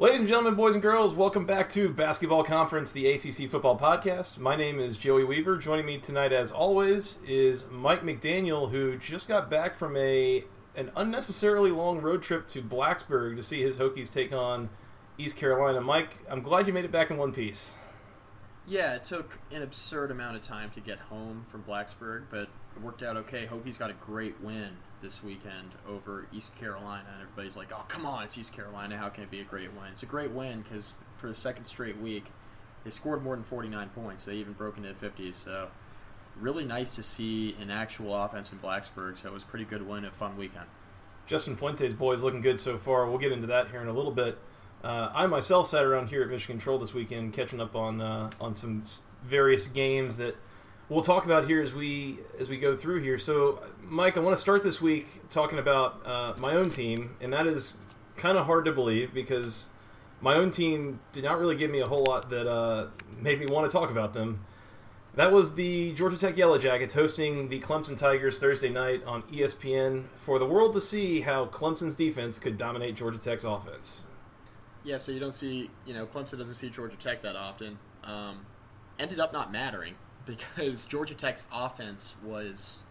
Ladies and gentlemen, boys and girls, welcome back to Basketball Conference, the ACC Football Podcast. My name is Joey Weaver. Joining me tonight, as always, is Mike McDaniel, who just got back from a an unnecessarily long road trip to Blacksburg to see his Hokies take on East Carolina. Mike, I'm glad you made it back in one piece. Yeah, it took an absurd amount of time to get home from Blacksburg, but it worked out okay. Hokies got a great win this weekend over East Carolina, and everybody's like, "Oh, come on, it's East Carolina. How can it be a great win?" It's a great win because for the second straight week, they scored more than 49 points. They even broke into the 50s. So, really nice to see an actual offense in Blacksburg. So it was a pretty good win, a fun weekend. Justin Fuente's boys looking good so far. We'll get into that here in a little bit. Uh, I myself sat around here at Michigan Control this weekend, catching up on uh, on some various games that we'll talk about here as we as we go through here. So, Mike, I want to start this week talking about uh, my own team, and that is kind of hard to believe because my own team did not really give me a whole lot that uh, made me want to talk about them. That was the Georgia Tech Yellow Jackets hosting the Clemson Tigers Thursday night on ESPN for the world to see how Clemson's defense could dominate Georgia Tech's offense. Yeah, so you don't see, you know, Clemson doesn't see Georgia Tech that often. Um, ended up not mattering because Georgia Tech's offense was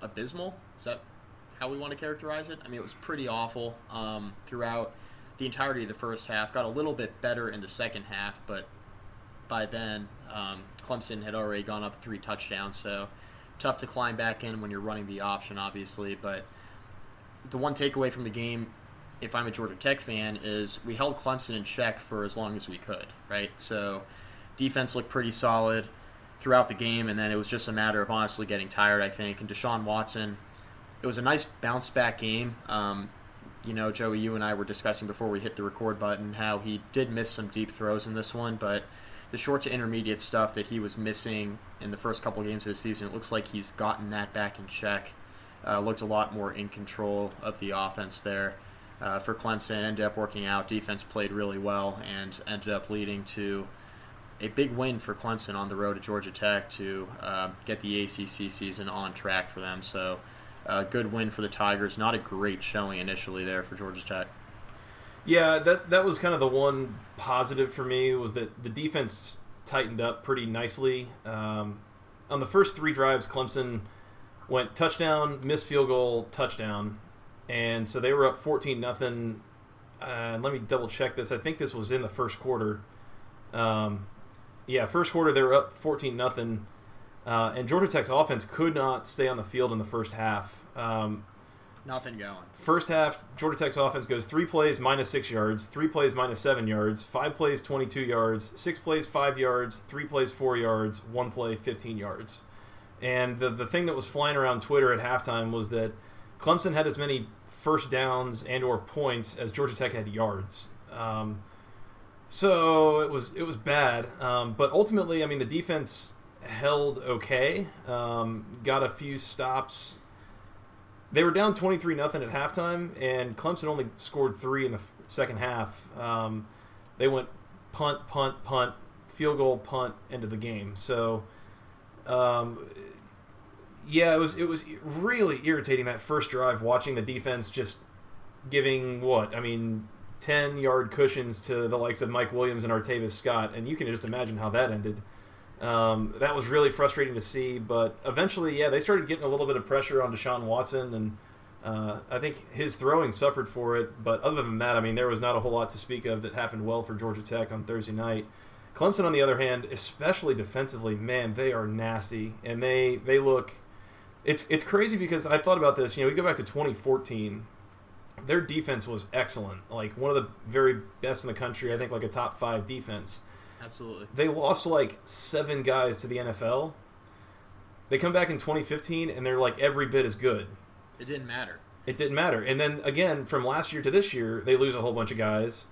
abysmal. Is that how we want to characterize it? I mean, it was pretty awful um, throughout the entirety of the first half. Got a little bit better in the second half, but by then, um, Clemson had already gone up three touchdowns, so tough to climb back in when you're running the option, obviously. But the one takeaway from the game if I'm a Georgia Tech fan, is we held Clemson in check for as long as we could, right? So defense looked pretty solid throughout the game, and then it was just a matter of honestly getting tired, I think. And Deshaun Watson, it was a nice bounce back game. Um, you know, Joey, you and I were discussing before we hit the record button how he did miss some deep throws in this one, but the short to intermediate stuff that he was missing in the first couple games of the season, it looks like he's gotten that back in check. Uh, looked a lot more in control of the offense there uh, for Clemson. Ended up working out. Defense played really well and ended up leading to a big win for Clemson on the road to Georgia Tech to uh, get the ACC season on track for them. So, uh, good win for the Tigers. Not a great showing initially there for Georgia Tech. Yeah, that that was kind of the one positive for me was that the defense tightened up pretty nicely. Um, on the first three drives, Clemson went touchdown, missed field goal, touchdown, and so they were up fourteen nothing. Uh, let me double check this. I think this was in the first quarter. Um, yeah, first quarter they were up fourteen nothing, uh, and Georgia Tech's offense could not stay on the field in the first half. Um, Nothing going. First half, Georgia Tech's offense goes three plays minus six yards, three plays minus seven yards, five plays 22 yards, six plays five yards, three plays four yards, one play 15 yards. And the, the thing that was flying around Twitter at halftime was that Clemson had as many first downs and or points as Georgia Tech had yards. Um, so it was it was bad, um, but ultimately, I mean, the defense held okay. Um, got a few stops. They were down 23 nothing at halftime and clemson only scored three in the f- second half. Um, they went punt punt punt field goal punt into the game. So um, yeah it was it was really irritating that first drive watching the defense just giving what? I mean 10 yard cushions to the likes of mike williams and artavis scott and you can just imagine how that ended um, that was really frustrating to see, but eventually, yeah, they started getting a little bit of pressure on Deshaun Watson, and uh, I think his throwing suffered for it. But other than that, I mean, there was not a whole lot to speak of that happened well for Georgia Tech on Thursday night. Clemson, on the other hand, especially defensively, man, they are nasty, and they they look. It's it's crazy because I thought about this. You know, we go back to 2014. Their defense was excellent, like one of the very best in the country. I think like a top five defense Absolutely. they lost like seven guys to the NFL. They come back in 2015 and they're like every bit as good. It didn't matter. It didn't matter. And then again, from last year to this year, they lose a whole bunch of guys.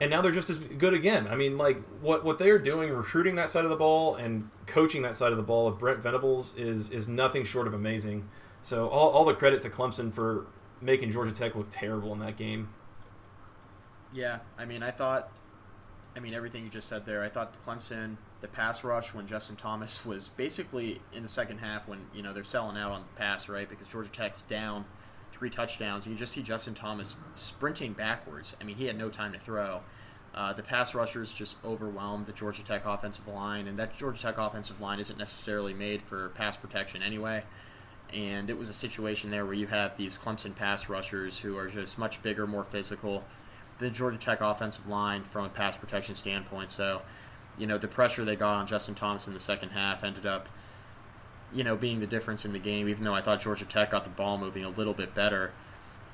and now they're just as good again. I mean, like what what they are doing, recruiting that side of the ball and coaching that side of the ball with Brent Venables is is nothing short of amazing. So all, all the credit to Clemson for making Georgia Tech look terrible in that game. Yeah, I mean, I thought, I mean, everything you just said there. I thought Clemson, the pass rush when Justin Thomas was basically in the second half when you know they're selling out on the pass, right? Because Georgia Tech's down three touchdowns, and you just see Justin Thomas sprinting backwards. I mean, he had no time to throw. Uh, the pass rushers just overwhelmed the Georgia Tech offensive line, and that Georgia Tech offensive line isn't necessarily made for pass protection anyway. And it was a situation there where you have these Clemson pass rushers who are just much bigger, more physical the Georgia Tech offensive line from a pass protection standpoint. So, you know, the pressure they got on Justin Thomas in the second half ended up, you know, being the difference in the game. Even though I thought Georgia Tech got the ball moving a little bit better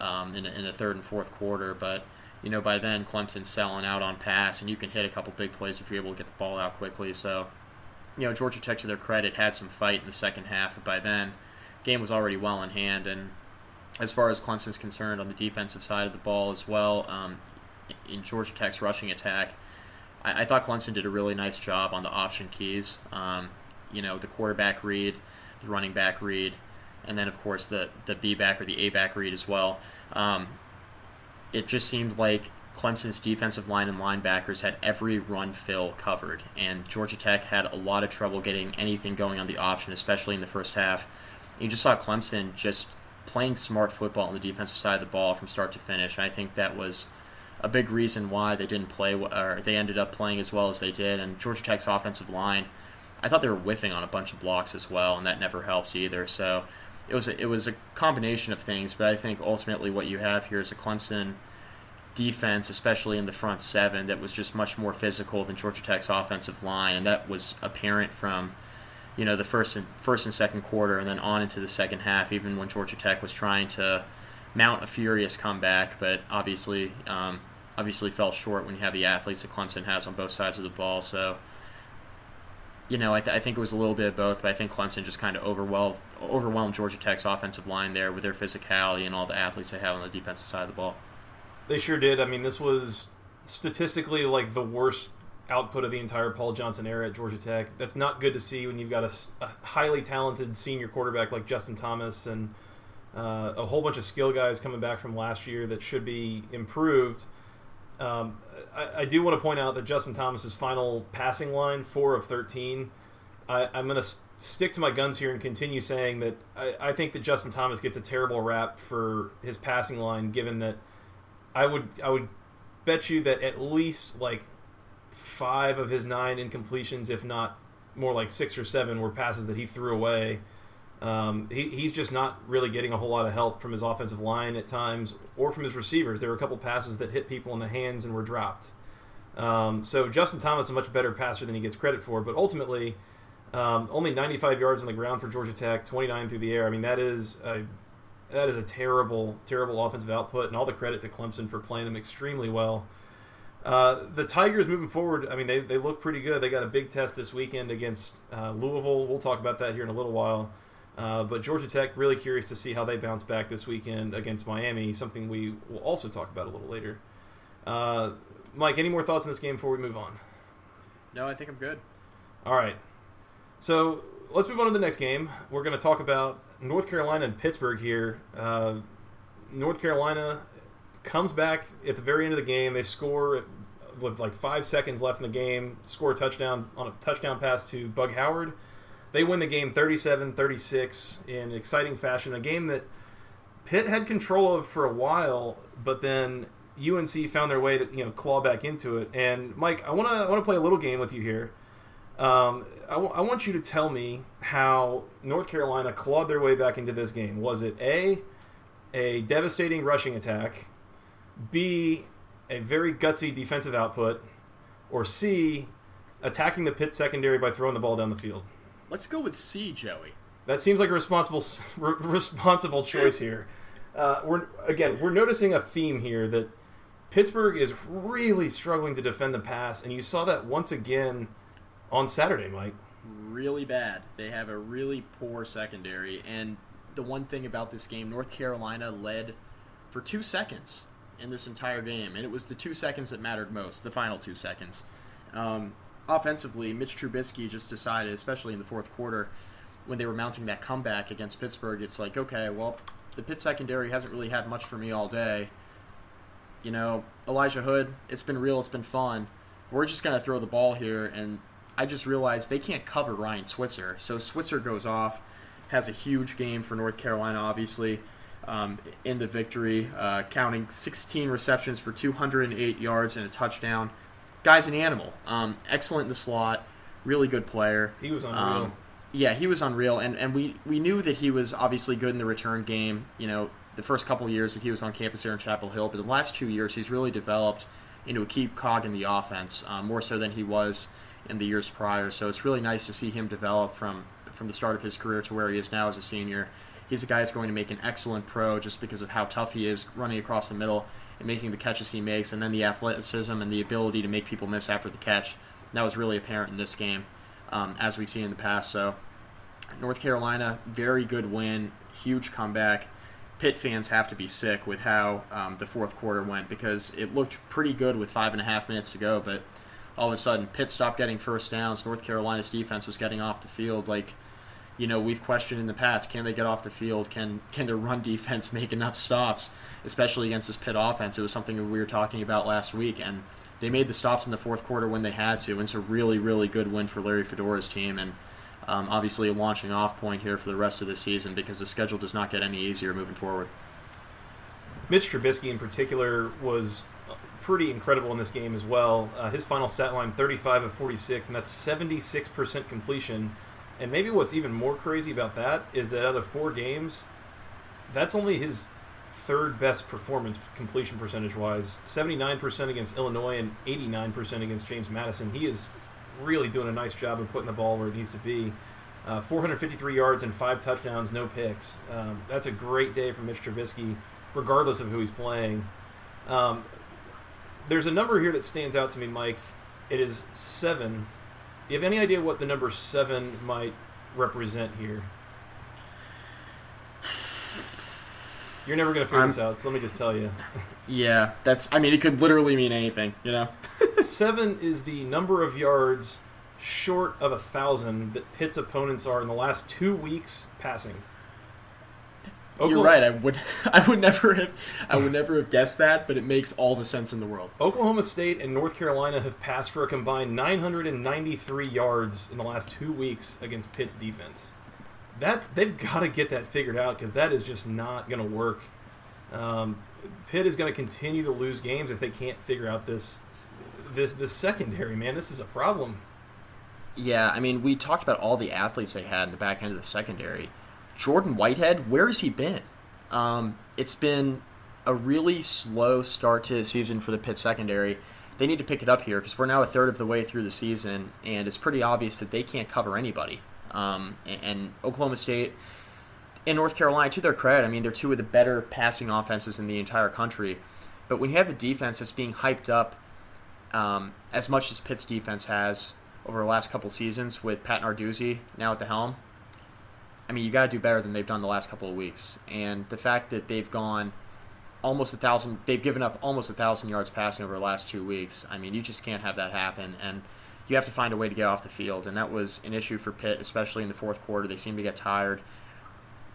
um, in, in the third and fourth quarter, but you know, by then Clemson's selling out on pass, and you can hit a couple big plays if you're able to get the ball out quickly. So, you know, Georgia Tech, to their credit, had some fight in the second half, but by then, game was already well in hand. And as far as Clemson's concerned, on the defensive side of the ball as well, um, in Georgia Tech's rushing attack, I, I, thought Clemson did a really nice job on the option keys. Um, you know, the quarterback read, the running back read, and then of course the the B back or the A back read as well. Um, it just seemed like Clemson's defensive line and linebackers had every run fill covered, and Georgia Tech had a lot of trouble getting anything going on the option, especially in the first half. You just saw Clemson just playing smart football on the defensive side of the ball from start to finish. And I think that was a big reason why they didn't play or they ended up playing as well as they did. And Georgia Tech's offensive line, I thought they were whiffing on a bunch of blocks as well, and that never helps either. So it was a, it was a combination of things, but I think ultimately what you have here is a Clemson defense, especially in the front seven, that was just much more physical than Georgia Tech's offensive line, and that was apparent from you know the first and first and second quarter, and then on into the second half, even when Georgia Tech was trying to mount a furious comeback, but obviously um, obviously fell short when you have the athletes that Clemson has on both sides of the ball. So, you know, I, th- I think it was a little bit of both, but I think Clemson just kind of overwhelmed overwhelmed Georgia Tech's offensive line there with their physicality and all the athletes they have on the defensive side of the ball. They sure did. I mean, this was statistically like the worst output of the entire Paul Johnson era at Georgia Tech. That's not good to see when you've got a, a highly talented senior quarterback like Justin Thomas and uh, a whole bunch of skill guys coming back from last year that should be improved um, I, I, do want to point out that Justin Thomas's final passing line, four of thirteen. I, am going to s- stick to my guns here and continue saying that I, I, think that Justin Thomas gets a terrible rap for his passing line, given that I would I would bet you that at least like five of his nine incompletions, if not more like six or seven, were passes that he threw away. Um, he, he's just not really getting a whole lot of help from his offensive line at times or from his receivers. There were a couple passes that hit people in the hands and were dropped. Um, so Justin Thomas is a much better passer than he gets credit for, but ultimately, um, only 95 yards on the ground for Georgia Tech, 29 through the air. I mean, that is a, that is a terrible, terrible offensive output, and all the credit to Clemson for playing them extremely well. Uh, the Tigers moving forward, I mean, they, they look pretty good. They got a big test this weekend against uh, Louisville. We'll talk about that here in a little while. Uh, but Georgia Tech, really curious to see how they bounce back this weekend against Miami, something we will also talk about a little later. Uh, Mike, any more thoughts on this game before we move on? No, I think I'm good. All right. So let's move on to the next game. We're going to talk about North Carolina and Pittsburgh here. Uh, North Carolina comes back at the very end of the game. They score with like five seconds left in the game, score a touchdown on a touchdown pass to Bug Howard they win the game 37-36 in exciting fashion. A game that Pitt had control of for a while, but then UNC found their way to you know claw back into it. And Mike, I want to I want to play a little game with you here. Um, I, w- I want you to tell me how North Carolina clawed their way back into this game. Was it a a devastating rushing attack, B a very gutsy defensive output, or C attacking the Pitt secondary by throwing the ball down the field? Let's go with C, Joey. That seems like a responsible re- responsible choice here. Uh, we're again we're noticing a theme here that Pittsburgh is really struggling to defend the pass, and you saw that once again on Saturday, Mike. Really bad. They have a really poor secondary, and the one thing about this game, North Carolina led for two seconds, in this entire game, and it was the two seconds that mattered most, the final two seconds. Um, offensively, Mitch Trubisky just decided, especially in the fourth quarter, when they were mounting that comeback against Pittsburgh, it's like, okay, well, the Pitt secondary hasn't really had much for me all day. You know, Elijah Hood, it's been real, it's been fun. We're just going to throw the ball here, and I just realized they can't cover Ryan Switzer. So Switzer goes off, has a huge game for North Carolina, obviously, um, in the victory, uh, counting 16 receptions for 208 yards and a touchdown. Guy's an animal. Um, excellent in the slot, really good player. He was unreal. Um, yeah, he was unreal, and, and we, we knew that he was obviously good in the return game. You know, the first couple of years that he was on campus here in Chapel Hill, but the last two years he's really developed into a key cog in the offense, um, more so than he was in the years prior. So it's really nice to see him develop from from the start of his career to where he is now as a senior. He's a guy that's going to make an excellent pro just because of how tough he is running across the middle and making the catches he makes, and then the athleticism and the ability to make people miss after the catch. That was really apparent in this game, um, as we've seen in the past. So North Carolina, very good win, huge comeback. Pitt fans have to be sick with how um, the fourth quarter went because it looked pretty good with five and a half minutes to go, but all of a sudden Pitt stopped getting first downs. North Carolina's defense was getting off the field. Like, you know, we've questioned in the past, can they get off the field? Can can their run defense make enough stops, especially against this Pitt offense? It was something we were talking about last week, and they made the stops in the fourth quarter when they had to. And it's a really, really good win for Larry Fedora's team, and um, obviously a launching off point here for the rest of the season because the schedule does not get any easier moving forward. Mitch Trubisky in particular was pretty incredible in this game as well. Uh, his final stat line 35 of 46, and that's 76% completion. And maybe what's even more crazy about that is that out of four games, that's only his third best performance completion percentage wise 79% against Illinois and 89% against James Madison. He is really doing a nice job of putting the ball where it needs to be. Uh, 453 yards and five touchdowns, no picks. Um, that's a great day for Mitch Trubisky, regardless of who he's playing. Um, there's a number here that stands out to me, Mike. It is seven. You have any idea what the number seven might represent here? You're never going to figure I'm- this out, so let me just tell you. Yeah, that's. I mean, it could literally mean anything, you know. Seven is the number of yards short of a thousand that Pitt's opponents are in the last two weeks passing. You're Oklahoma- right. I would. I would never have. I would never have guessed that, but it makes all the sense in the world. Oklahoma State and North Carolina have passed for a combined 993 yards in the last two weeks against Pitt's defense. That's they've got to get that figured out because that is just not going to work. Um, Pitt is going to continue to lose games if they can't figure out this this this secondary. Man, this is a problem. Yeah, I mean, we talked about all the athletes they had in the back end of the secondary. Jordan Whitehead, where has he been? Um, it's been a really slow start to the season for the Pitt secondary. They need to pick it up here because we're now a third of the way through the season, and it's pretty obvious that they can't cover anybody. Um, and, and Oklahoma State and North Carolina, to their credit, I mean, they're two of the better passing offenses in the entire country. But when you have a defense that's being hyped up um, as much as Pitt's defense has over the last couple seasons with Pat Narduzzi now at the helm, I mean, you got to do better than they've done the last couple of weeks. And the fact that they've gone almost a thousand, they've given up almost a thousand yards passing over the last two weeks. I mean, you just can't have that happen. And you have to find a way to get off the field. And that was an issue for Pitt, especially in the fourth quarter. They seemed to get tired.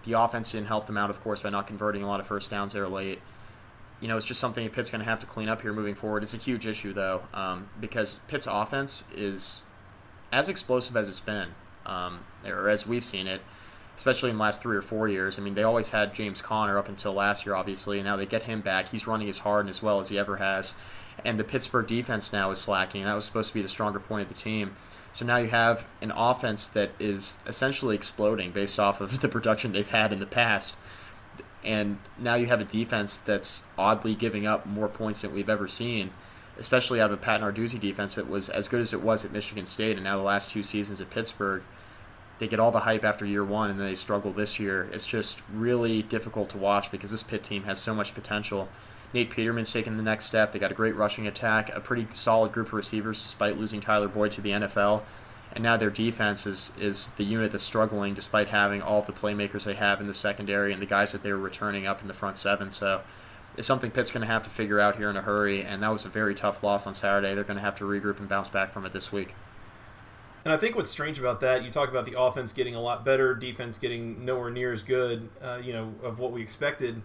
The offense didn't help them out, of course, by not converting a lot of first downs there late. You know, it's just something that Pitt's going to have to clean up here moving forward. It's a huge issue, though, um, because Pitt's offense is as explosive as it's been, um, or as we've seen it, especially in the last three or four years. I mean, they always had James Conner up until last year, obviously, and now they get him back. He's running as hard and as well as he ever has. And the Pittsburgh defense now is slacking, that was supposed to be the stronger point of the team. So now you have an offense that is essentially exploding based off of the production they've had in the past. And now you have a defense that's oddly giving up more points than we've ever seen, especially out of a Pat Narduzzi defense that was as good as it was at Michigan State, and now the last two seasons at Pittsburgh, they get all the hype after year one, and then they struggle this year. It's just really difficult to watch because this Pitt team has so much potential. Nate Peterman's taking the next step. They got a great rushing attack, a pretty solid group of receivers despite losing Tyler Boyd to the NFL. And now their defense is, is the unit that's struggling despite having all the playmakers they have in the secondary and the guys that they were returning up in the front seven. So it's something Pitt's going to have to figure out here in a hurry, and that was a very tough loss on Saturday. They're going to have to regroup and bounce back from it this week. And I think what's strange about that, you talk about the offense getting a lot better, defense getting nowhere near as good, uh, you know, of what we expected,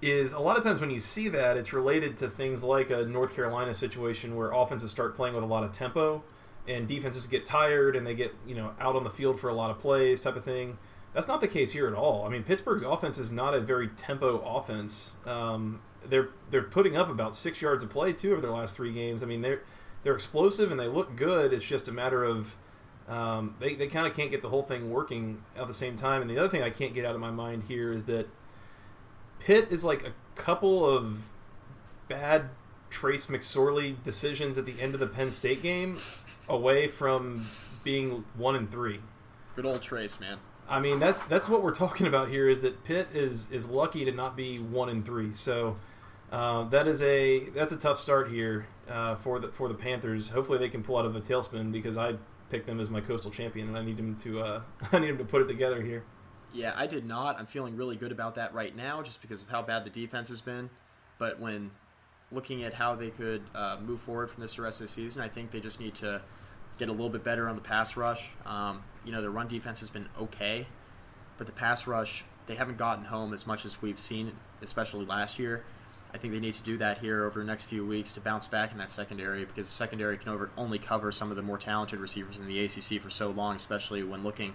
is a lot of times when you see that, it's related to things like a North Carolina situation where offenses start playing with a lot of tempo, and defenses get tired and they get you know out on the field for a lot of plays, type of thing. That's not the case here at all. I mean, Pittsburgh's offense is not a very tempo offense. Um, they're they're putting up about six yards a play too over their last three games. I mean, they're they're explosive and they look good. It's just a matter of um, they they kind of can't get the whole thing working at the same time. And the other thing I can't get out of my mind here is that Pitt is like a couple of bad Trace McSorley decisions at the end of the Penn State game away from being one and three. Good old Trace, man. I mean, that's that's what we're talking about here. Is that Pitt is is lucky to not be one and three. So uh, that is a that's a tough start here uh, for the for the Panthers. Hopefully, they can pull out of a tailspin because I picked them as my coastal champion, and I need them to uh, I need them to put it together here. Yeah, I did not. I'm feeling really good about that right now, just because of how bad the defense has been. But when looking at how they could uh, move forward from this the rest of the season, I think they just need to get a little bit better on the pass rush. Um, you know, the run defense has been okay, but the pass rush, they haven't gotten home as much as we've seen, especially last year. I think they need to do that here over the next few weeks to bounce back in that secondary because the secondary can over, only cover some of the more talented receivers in the ACC for so long, especially when looking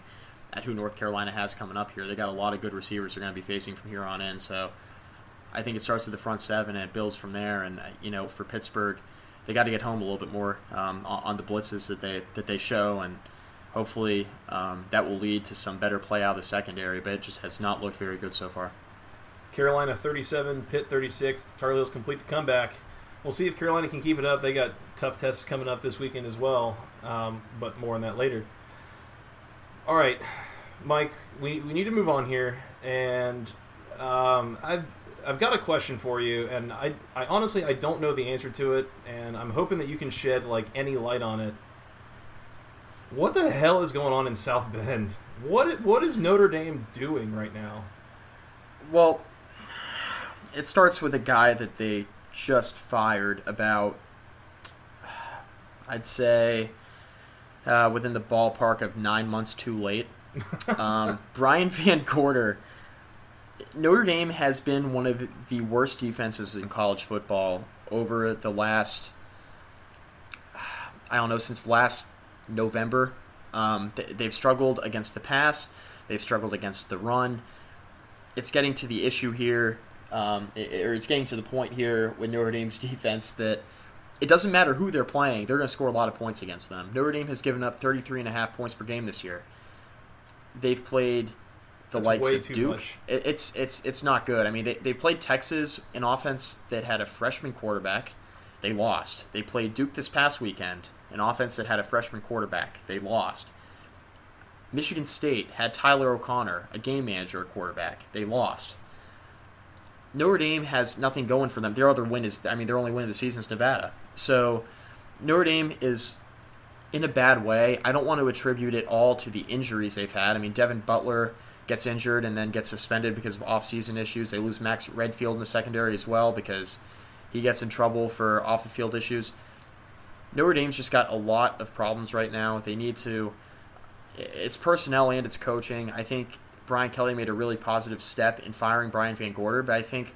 at who North Carolina has coming up here. They got a lot of good receivers they're going to be facing from here on in. So I think it starts with the front seven and it builds from there. And you know, for Pittsburgh, they got to get home a little bit more um, on the blitzes that they that they show, and hopefully um, that will lead to some better play out of the secondary. But it just has not looked very good so far. Carolina 37, Pitt 36. Tar Heels complete the comeback. We'll see if Carolina can keep it up. They got tough tests coming up this weekend as well, um, but more on that later. All right, Mike, we, we need to move on here, and um, I've I've got a question for you, and I, I honestly I don't know the answer to it, and I'm hoping that you can shed like any light on it. What the hell is going on in South Bend? What what is Notre Dame doing right now? Well, it starts with a guy that they just fired about, I'd say, uh, within the ballpark of nine months too late. Um, Brian VanGorder Notre Dame has been one of the worst defenses in college football over the last, I don't know, since last November. Um, they've struggled against the pass, they've struggled against the run. It's getting to the issue here, um, or it's getting to the point here with Notre Dame's defense that it doesn't matter who they're playing, they're going to score a lot of points against them. Notre Dame has given up 33 and a half points per game this year. They've played the That's likes of Duke. It, it's it's it's not good. I mean, they they played Texas an offense that had a freshman quarterback. They lost. They played Duke this past weekend, an offense that had a freshman quarterback. They lost. Michigan State had Tyler O'Connor, a game manager quarterback. They lost. Notre Dame has nothing going for them. Their other win is, I mean, their only win of the season is Nevada. So Notre Dame is in a bad way. I don't want to attribute it all to the injuries they've had. I mean, Devin Butler gets injured and then gets suspended because of off-season issues. They lose Max Redfield in the secondary as well because he gets in trouble for off-the-field issues. Notre Dame's just got a lot of problems right now. They need to. It's personnel and it's coaching. I think Brian Kelly made a really positive step in firing Brian VanGorder, but I think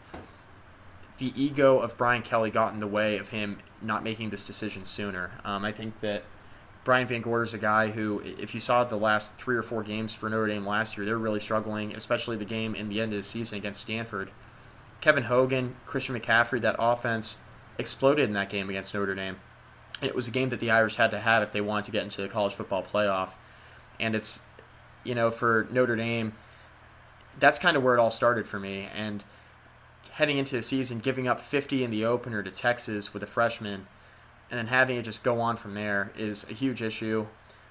the ego of Brian Kelly got in the way of him not making this decision sooner. Um, I think that Brian VanGorder is a guy who, if you saw the last three or four games for Notre Dame last year, they're really struggling, especially the game in the end of the season against Stanford. Kevin Hogan, Christian McCaffrey, that offense exploded in that game against Notre Dame. It was a game that the Irish had to have if they wanted to get into the college football playoff. And it's, you know, for Notre Dame, that's kind of where it all started for me. And heading into the season, giving up 50 in the opener to Texas with a freshman – and then having it just go on from there is a huge issue.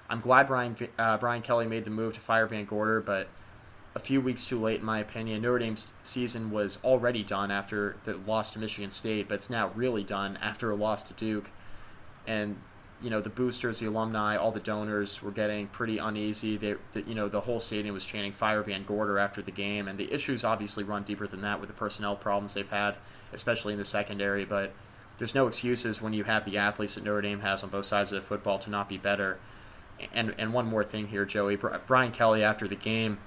I'm glad Brian uh, Brian Kelly made the move to fire VanGorder, but a few weeks too late, in my opinion. Notre Dame's season was already done after the loss to Michigan State, but it's now really done after a loss to Duke. And you know the boosters, the alumni, all the donors were getting pretty uneasy. They, the, you know, the whole stadium was chanting "Fire VanGorder" after the game, and the issues obviously run deeper than that with the personnel problems they've had especially in the secondary. But there's no excuses when you have the athletes that Notre Dame has on both sides of the football to not be better. And and one more thing here, Joey. Brian Kelly after the game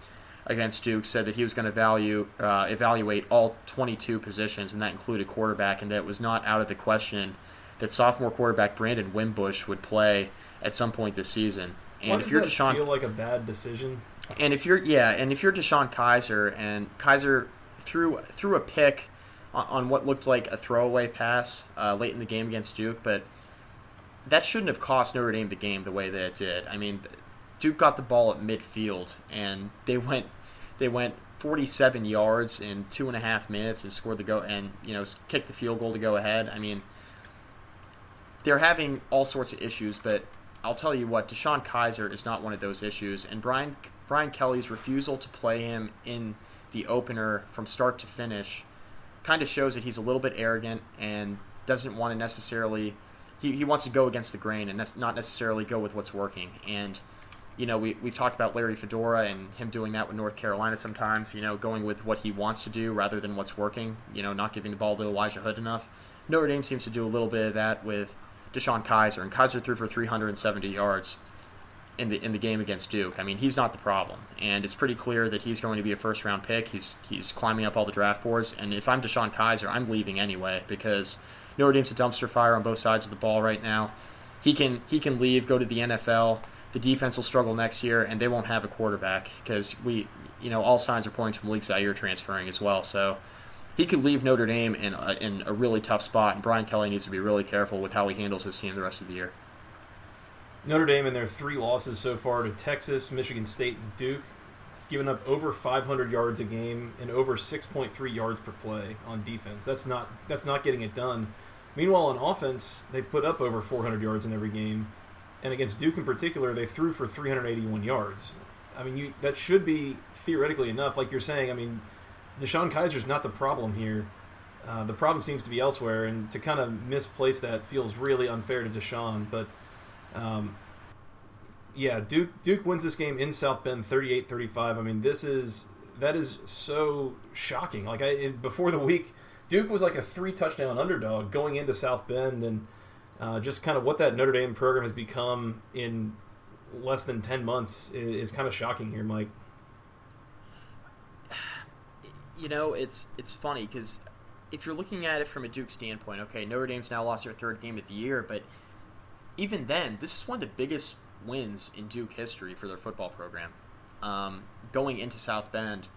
against Duke said that he was going to value uh, evaluate all 22 positions, and that included quarterback, and that it was not out of the question that sophomore quarterback Brandon Wimbush would play at some point this season. And Why if you're DeShone, feel like a bad decision. And if you're yeah, and if you're DeShone Kizer and Kizer threw threw a pick on, on what looked like a throwaway pass uh, late in the game against Duke, but that shouldn't have cost Notre Dame the game the way that it did. I mean, Duke got the ball at midfield and they went they went 47 yards in two and a half minutes and scored the go and you know kicked the field goal to go ahead. I mean, they're having all sorts of issues, but I'll tell you what, DeShone Kizer is not one of those issues, and Brian Brian Kelly's refusal to play him in the opener from start to finish kind of shows that he's a little bit arrogant and doesn't want to necessarily he, he wants to go against the grain and not necessarily go with what's working and you know, we, we've talked about Larry Fedora and him doing that with North Carolina sometimes, you know, going with what he wants to do rather than what's working, you know, not giving the ball to Elijah Hood enough. Notre Dame seems to do a little bit of that with DeShone Kizer, and Kizer threw for 370 yards in the in the game against Duke. I mean, he's not the problem, and it's pretty clear that he's going to be a first round pick. He's he's climbing up all the draft boards, and if I'm DeShone Kizer, I'm leaving anyway because Notre Dame's a dumpster fire on both sides of the ball right now. He can he can leave, go to the NFL the defense will struggle next year, and they won't have a quarterback because we, you know, all signs are pointing to Malik Zaire transferring as well. So he could leave Notre Dame in a, in a really tough spot, and Brian Kelly needs to be really careful with how he handles his team the rest of the year. Notre Dame, in their three losses so far to Texas, Michigan State, and Duke, has given up over 500 yards a game and over 6.3 yards per play on defense. That's not that's not getting it done. Meanwhile, on offense, they put up over 400 yards in every game and against Duke in particular, they threw for 381 yards. I mean, you, that should be theoretically enough. Like you're saying, I mean, DeShone Kizer's not the problem here. Uh, the problem seems to be elsewhere, and to kind of misplace that feels really unfair to DeShone. But um, yeah, Duke Duke wins this game in South Bend, 38-35. I mean, this is that is so shocking. Like I before the week, Duke was like a three touchdown underdog going into South Bend, and uh, just kind of what that Notre Dame program has become in less than 10 months is, is kind of shocking here, Mike. You know, it's it's funny because if you're looking at it from a Duke standpoint, okay, Notre Dame's now lost their third game of the year, but even then, this is one of the biggest wins in Duke history for their football program. Um, going into South Bend,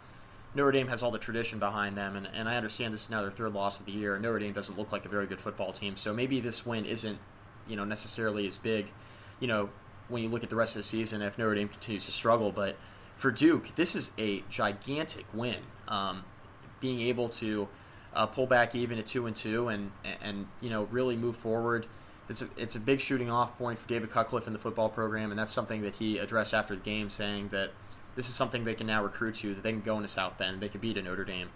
Notre Dame has all the tradition behind them, and, and I understand this is now their third loss of the year. And Notre Dame doesn't look like a very good football team, so maybe this win isn't, you know, necessarily as big, you know, when you look at the rest of the season if Notre Dame continues to struggle. But for Duke, this is a gigantic win. Um, being able to uh, pull back even at two and two, and and you know really move forward. It's a, it's a big shooting off point for David Cutcliffe in the football program, and that's something that he addressed after the game, saying that this is something they can now recruit to that they can go into South Bend. They can beat a Notre Dame,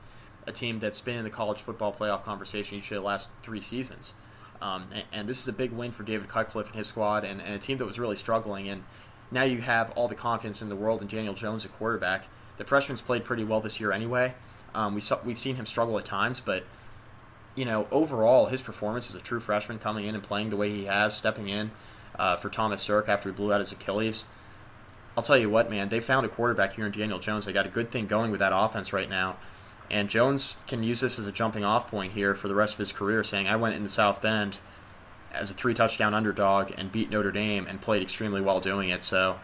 a team that's been in the college football playoff conversation each of the last three seasons. Um, and, and, this is a big win for David Cutcliffe and his squad, and, and, a team that was really struggling. And now you have all the confidence in the world in Daniel Jones at quarterback. The freshman's played pretty well this year anyway. Um, we saw, we've seen him struggle at times, but you know overall his performance as a true freshman coming in and playing the way he has, stepping in uh, for Thomas Sirk after he blew out his Achilles. I'll tell you what, man, they found a quarterback here in Daniel Jones. They got a good thing going with that offense right now. And Jones can use this as a jumping off point here for the rest of his career, saying, I went into South Bend as a three touchdown underdog and beat Notre Dame and played extremely well doing it. So,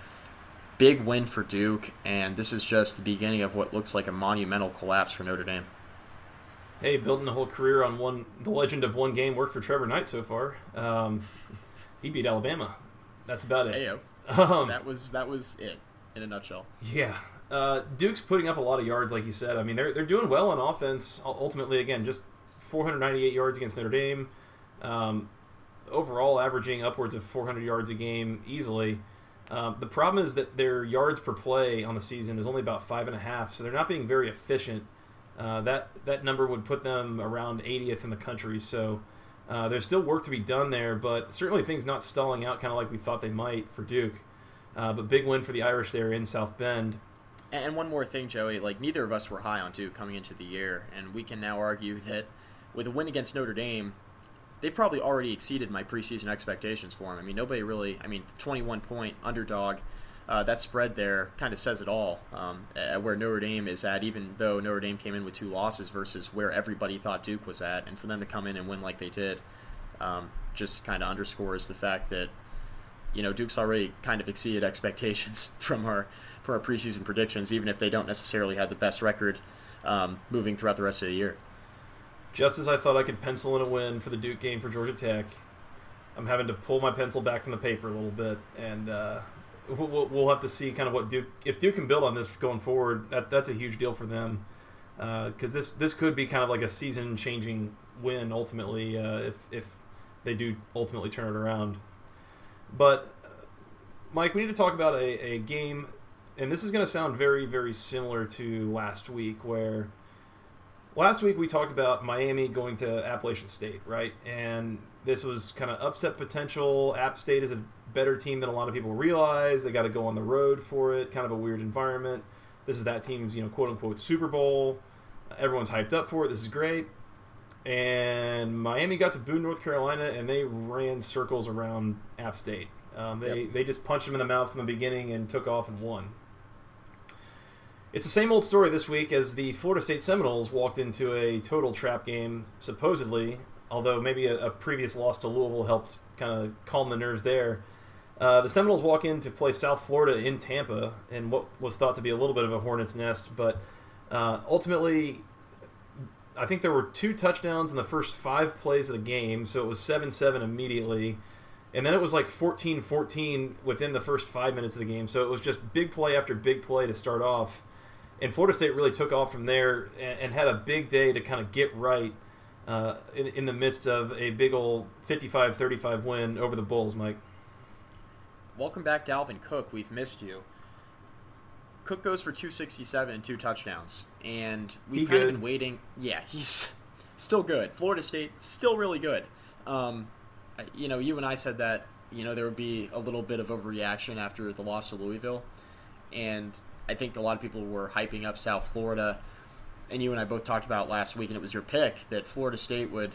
big win for Duke, and this is just the beginning of what looks like a monumental collapse for Notre Dame. Hey, building a whole career on one, the legend of one game worked for Trevor Knight so far. Um, he beat Alabama. That's about it. Hey, um, that was that was it in a nutshell. Yeah, uh, Duke's putting up a lot of yards, like you said. I mean, they're they're doing well on offense. Ultimately, again, just 498 yards against Notre Dame. Um, overall, averaging upwards of 400 yards a game easily. Um, the problem is that their yards per play on the season is only about five and a half, so they're not being very efficient. Uh, that that number would put them around 80th in the country. So uh, there's still work to be done there, but certainly things not stalling out, kind of like we thought they might for Duke. Uh, but big win for the Irish there in South Bend. And one more thing, Joey. Like neither of us were high on Duke coming into the year, and we can now argue that with a win against Notre Dame, they've probably already exceeded my preseason expectations for them. I mean, nobody really. I mean, 21 point underdog. Uh, that spread there kind of says it all. Um, where Notre Dame is at, even though Notre Dame came in with two losses versus where everybody thought Duke was at, and for them to come in and win like they did, um, just kind of underscores the fact that you know Duke's already kind of exceeded expectations from our from our preseason predictions, even if they don't necessarily have the best record um, moving throughout the rest of the year. Just as I thought I could pencil in a win for the Duke game for Georgia Tech, I'm having to pull my pencil back from the paper a little bit, and uh, we'll, we'll have to see kind of what Duke if Duke can build on this going forward. That that's a huge deal for them because uh, this this could be kind of like a season changing win ultimately uh, if if they do ultimately turn it around. But Mike, we need to talk about a, a game, and this is going to sound very very similar to last week where. Last week we talked about Miami going to Appalachian State, right? And this was kind of upset potential. App State is a better team than a lot of people realize. They got to go on the road for it. Kind of a weird environment. This is that team's, you know, quote unquote Super Bowl. Everyone's hyped up for it. This is great. And Miami got to Boone, North Carolina, and they ran circles around App State. Um, they yep. they just punched them in the mouth from the beginning and took off and won. It's the same old story this week as the Florida State Seminoles walked into a total trap game, supposedly, although maybe a, a previous loss to Louisville helped kind of calm the nerves there. Uh, the Seminoles walk in to play South Florida in Tampa in what was thought to be a little bit of a hornet's nest, but uh, ultimately, I think there were two touchdowns in the first five plays of the game, so it was 7 7 immediately. And then it was like 14 14 within the first five minutes of the game, so it was just big play after big play to start off. And Florida State really took off from there and, and had a big day to kind of get right uh, in, in the midst of a big old 55 35 win over the Bulls, Mike. Welcome back, Dalvin Cook. We've missed you. Cook goes for 267 and two touchdowns, and we've he kind good. of been waiting. Yeah, he's still good. Florida State still really good. Um, you know, you and I said that you know there would be a little bit of overreaction after the loss to Louisville, and I think a lot of people were hyping up South Florida. And you and I both talked about last week, and it was your pick that Florida State would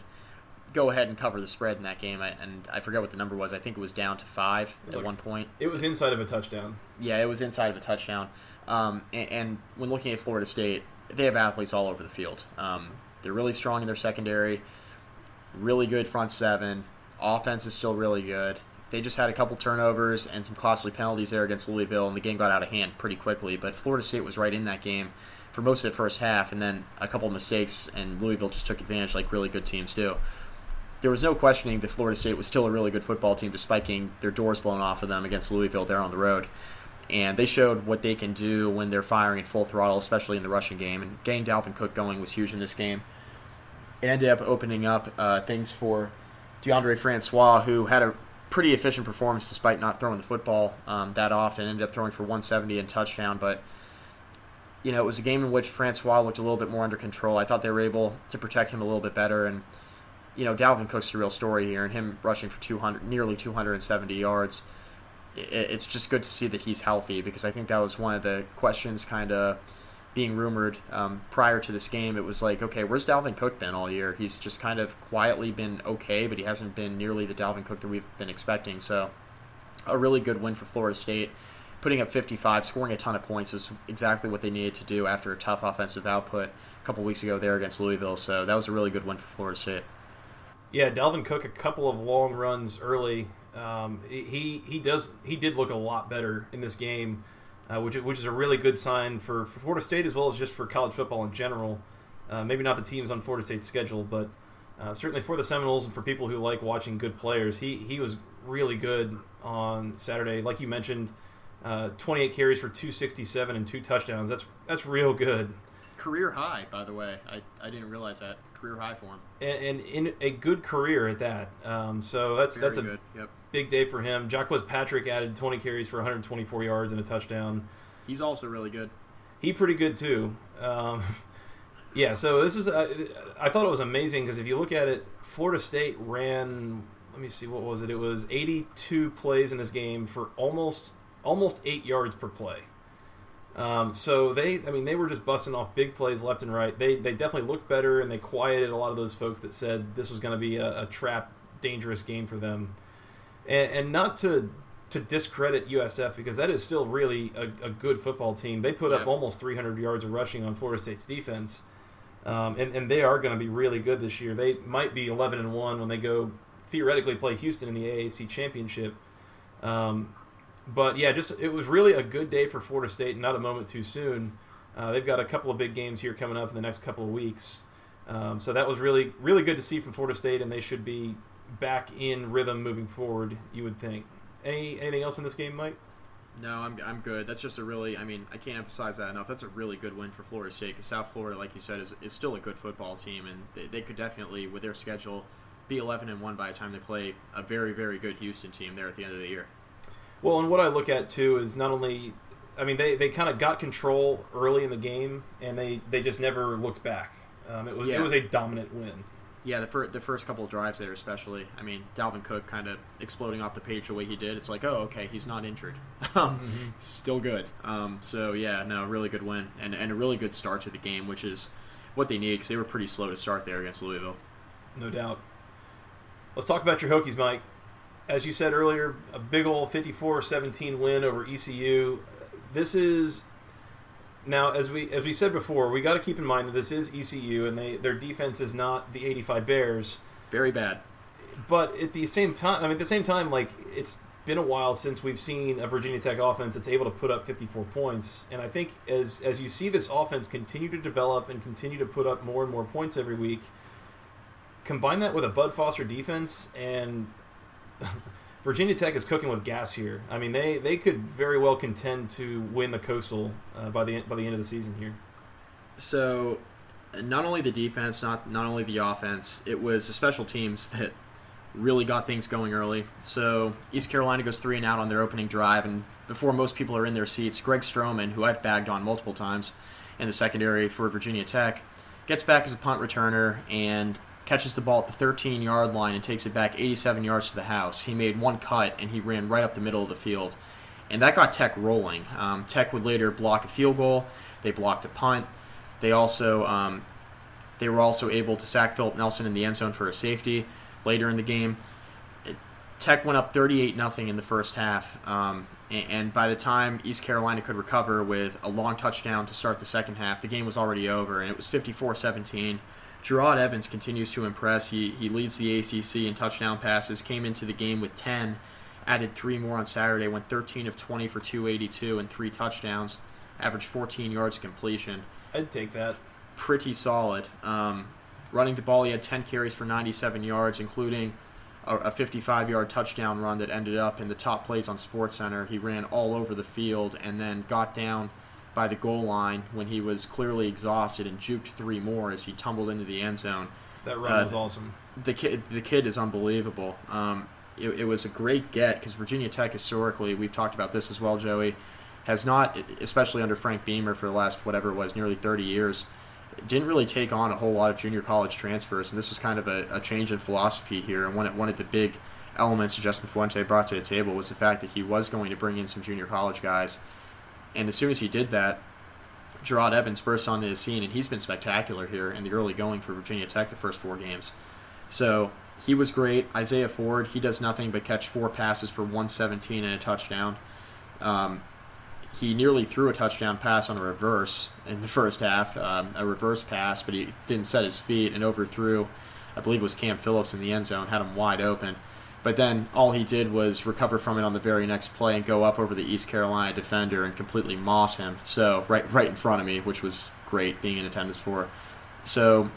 go ahead and cover the spread in that game. And I forget what the number was. I think it was down to five at like, one point. It was inside of a touchdown. Yeah, it was inside of a touchdown. Um, and, and, when looking at Florida State, they have athletes all over the field. Um, they're really strong in their secondary, really good front seven. Offense is still really good. They just had a couple turnovers and some costly penalties there against Louisville, and the game got out of hand pretty quickly. But Florida State was right in that game for most of the first half, and then a couple of mistakes, and Louisville just took advantage like really good teams do there was no questioning that Florida State was still a really good football team despite getting their doors blown off of them against Louisville there on the road. And they showed what they can do when they're firing at full throttle, especially in the rushing game. And getting Dalvin Cook going was huge in this game. It ended up opening up uh, things for Deondre Francois, who had a pretty efficient performance despite not throwing the football um, that often. Ended up throwing for 170 and touchdown, but you know it was a game in which Francois looked a little bit more under control. I thought they were able to protect him a little bit better, and you know, Dalvin Cook's the real story here, and him rushing for 200, nearly 270 yards. It's just good to see that he's healthy because I think that was one of the questions kind of being rumored um, prior to this game. It was like, okay, where's Dalvin Cook been all year? He's just kind of quietly been okay, but he hasn't been nearly the Dalvin Cook that we've been expecting. So, a really good win for Florida State. Putting up 55, scoring a ton of points is exactly what they needed to do after a tough offensive output a couple weeks ago there against Louisville. So, that was a really good win for Florida State. Yeah, Dalvin Cook a couple of long runs early. Um, he he does he did look a lot better in this game, uh, which which is a really good sign for, for Florida State as well as just for college football in general. Uh, maybe not the teams on Florida State's schedule, but uh, certainly for the Seminoles and for people who like watching good players, he he was really good on Saturday. Like you mentioned, uh, 28 carries for 267 and two touchdowns. That's that's real good. Career high, by the way. I, I didn't realize that career high for him, and, and in a good career at that. Um, so that's Very that's a. Yep. big day for him. Jacques Patrick added 20 carries for 124 yards and a touchdown. He's also really good. He pretty good too. Um, yeah, so this is uh, I thought it was amazing because if you look at it, Florida State ran. Let me see what was it. It was 82 plays in this game for almost almost eight yards per play. Um, so they, I mean, they were just busting off big plays left and right. They they definitely looked better, and they quieted a lot of those folks that said this was going to be a, a, trap, dangerous game for them. And, and, not to to discredit USF because that is still really a, a good football team. They put up almost 300 yards of rushing on Florida State's defense, um, and and they are going to be really good this year. They might be 11 and one when they go theoretically play Houston in the AAC championship. Um, but yeah, just it was really a good day for Florida State, not a moment too soon. Uh, they've got a couple of big games here coming up in the next couple of weeks, um, so that was really really good to see from Florida State, and they should be back in rhythm moving forward. You would think. Any anything else in this game, Mike? No, I'm, I'm good. That's just a really, I mean, I can't emphasize that enough. That's a really good win for Florida State because South Florida, like you said, is, is still a good football team, and they, they could definitely, with their schedule, be 11 and 1 by the time they play a very, very good Houston team there at the end of the year. Well, and what I look at too is not only, I mean, they, they kind of got control early in the game, and they, they just never looked back. Um, it was yeah. it was a dominant win. Yeah, the first the first couple of drives there, especially. I mean, Dalvin Cook kind of exploding off the page the way he did. It's like, oh, okay, he's not injured. Um, mm-hmm. Still good. Um, so yeah, no, really good win and and a really good start to the game, which is what they need because they were pretty slow to start there against Louisville. No doubt. Let's talk about your Hokies, Mike as you said earlier, a big old 54-17 win over ECU. This is now, as we as we said before, we got to keep in mind that this is ECU, and they their defense is not the 85 Bears. Very bad. But at the same time, I mean, at the same time, like it's been a while since we've seen a Virginia Tech offense that's able to put up 54 points, and I think as as you see this offense continue to develop and continue to put up more and more points every week, combine that with a Bud Foster defense and Virginia Tech is cooking with gas here. I mean, they, they could very well contend to win the Coastal uh, by the by the end of the season here. So, not only the defense, not not only the offense, it was the special teams that really got things going early. So East Carolina goes three and out on their opening drive, and before most people are in their seats, Greg Stroman, who I've bagged on multiple times in the secondary for Virginia Tech, gets back as a punt returner and catches the ball at the 13 yard line and takes it back 87 yards to the house. He made one cut and he ran right up the middle of the field. And that got Tech rolling. Um, Tech would later block a field goal. They blocked a punt. They also um, they were also able to sack Philip Nelson in the end zone for a safety later in the game. Tech went up 38 nothing in the first half, um, and, and by the time East Carolina could recover with a long touchdown to start the second half, the game was already over, and it was 54-17. Jerod Evans continues to impress. He, he leads the ACC in touchdown passes, came into the game with 10, added three more on Saturday, went 13 of 20 for 282 and three touchdowns, averaged 14 yards completion. I'd take that. Pretty solid. Um, running the ball, he had 10 carries for 97 yards, including a 55 yard touchdown run that ended up in the top plays on SportsCenter. He ran all over the field and then got down by the goal line when he was clearly exhausted and juked three more as he tumbled into the end zone. That run uh, was awesome. The kid, the kid is unbelievable. Um, it, it, was a great get because Virginia Tech historically, we've talked about this as well, Joey, has not, especially under Frank Beamer for the last whatever it was, nearly 30 years, didn't really take on a whole lot of junior college transfers, and this was kind of a, a change in philosophy here. And one, one of the big elements Justin Fuente brought to the table was the fact that he was going to bring in some junior college guys and as soon as he did that, Jerod Evans burst onto the scene, and he's been spectacular here in the early going for Virginia Tech the first four games. So he was great. Isaiah Ford, he does nothing but catch four passes for 117 and a touchdown. Um, he nearly threw a touchdown pass on a reverse in the first half, um, a reverse pass, but he didn't set his feet and overthrew, I believe it was Cam Phillips in the end zone, had him wide open. But then all he did was recover from it on the very next play and go up over the East Carolina defender and completely moss him. So right right in front of me, which was great being in attendance for. So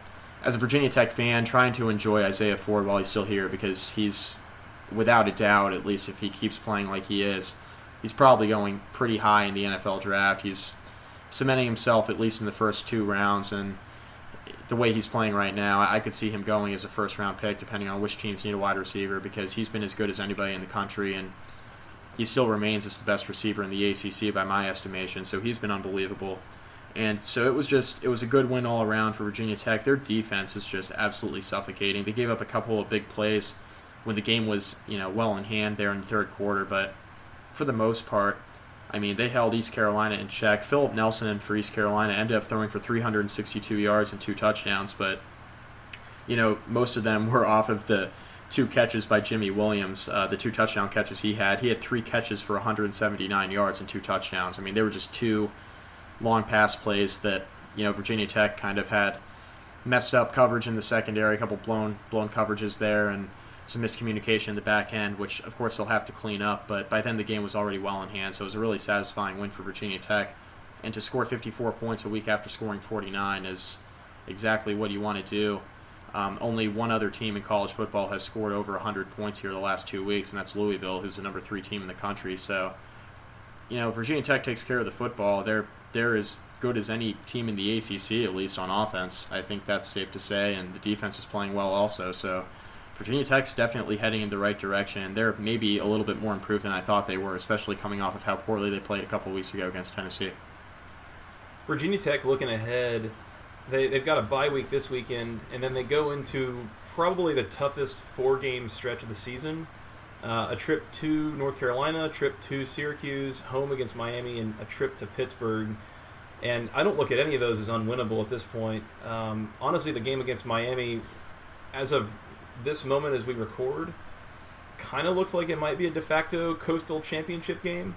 as a Virginia Tech fan, trying to enjoy Isaiah Ford while he's still here because he's without a doubt, at least if he keeps playing like he is, he's probably going pretty high in the NFL draft. He's cementing himself at least in the first two rounds and the way he's playing right now, I could see him going as a first round pick, depending on which teams need a wide receiver, because he's been as good as anybody in the country, and he still remains as the best receiver in the ACC by my estimation. So he's been unbelievable, and so it was just it was a good win all around for Virginia Tech. Their defense is just absolutely suffocating. They gave up a couple of big plays when the game was you know well in hand there in the third quarter, but for the most part, I mean, they held East Carolina in check. Philip Nelson for East Carolina ended up throwing for 362 yards and two touchdowns, but you know most of them were off of the two catches by Jimmy Williams, uh, the two touchdown catches he had. He had three catches for 179 yards and two touchdowns. I mean, they were just two long pass plays that you know Virginia Tech kind of had messed up coverage in the secondary, a couple blown blown coverages there, and some miscommunication in the back end, which of course they'll have to clean up. But by then the game was already well in hand, so it was a really satisfying win for Virginia Tech. And to score 54 points a week after scoring 49 is exactly what you want to do. Um, only one other team in college football has scored over 100 points here the last two weeks, and that's Louisville, who's the number three team in the country. So, you know, Virginia Tech takes care of the football. They're they're as good as any team in the ACC, at least on offense. I think that's safe to say, and the defense is playing well also. So, Virginia Tech's definitely heading in the right direction. and They're maybe a little bit more improved than I thought they were, especially coming off of how poorly they played a couple weeks ago against Tennessee. Virginia Tech looking ahead, they, they've got a bye week this weekend, and then they go into probably the toughest four game stretch of the season. Uh, a trip to North Carolina, a trip to Syracuse, home against Miami, and a trip to Pittsburgh. And I don't look at any of those as unwinnable at this point. Um, honestly, the game against Miami, as of this moment as we record, kind of looks like it might be a de facto coastal championship game.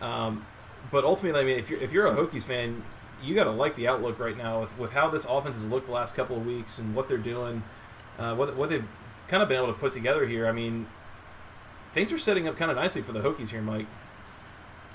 Um, but ultimately, I mean, if you're if you're a Hokies fan, you got to like the outlook right now with, with how this offense has looked the last couple of weeks and what they're doing, uh, what what they've kind of been able to put together here. I mean, things are setting up kind of nicely for the Hokies here, Mike.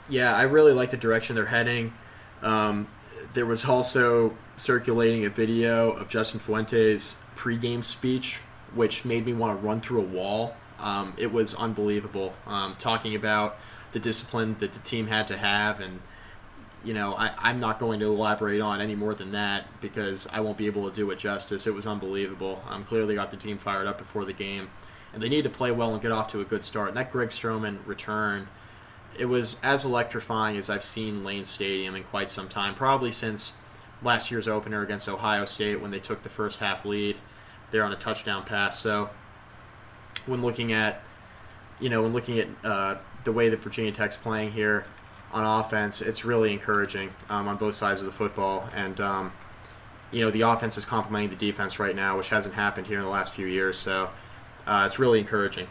Yeah, I really like the direction they're heading. Um, there was also circulating a video of Justin Fuente's pregame speech which made me want to run through a wall. Um, it was unbelievable. Um, talking about the discipline that the team had to have, and you know, I, I'm not going to elaborate on any more than that because I won't be able to do it justice. It was unbelievable. Um, clearly got the team fired up before the game, and they need to play well and get off to a good start. And that Greg Stroman return, it was as electrifying as I've seen Lane Stadium in quite some time, probably since last year's opener against Ohio State when they took the first half lead there on a touchdown pass. So when looking at, you know, when looking at uh, the way that Virginia Tech's playing here on offense, it's really encouraging um, on both sides of the football. And, um, you know, the offense is complementing the defense right now, which hasn't happened here in the last few years. So uh, it's really encouraging.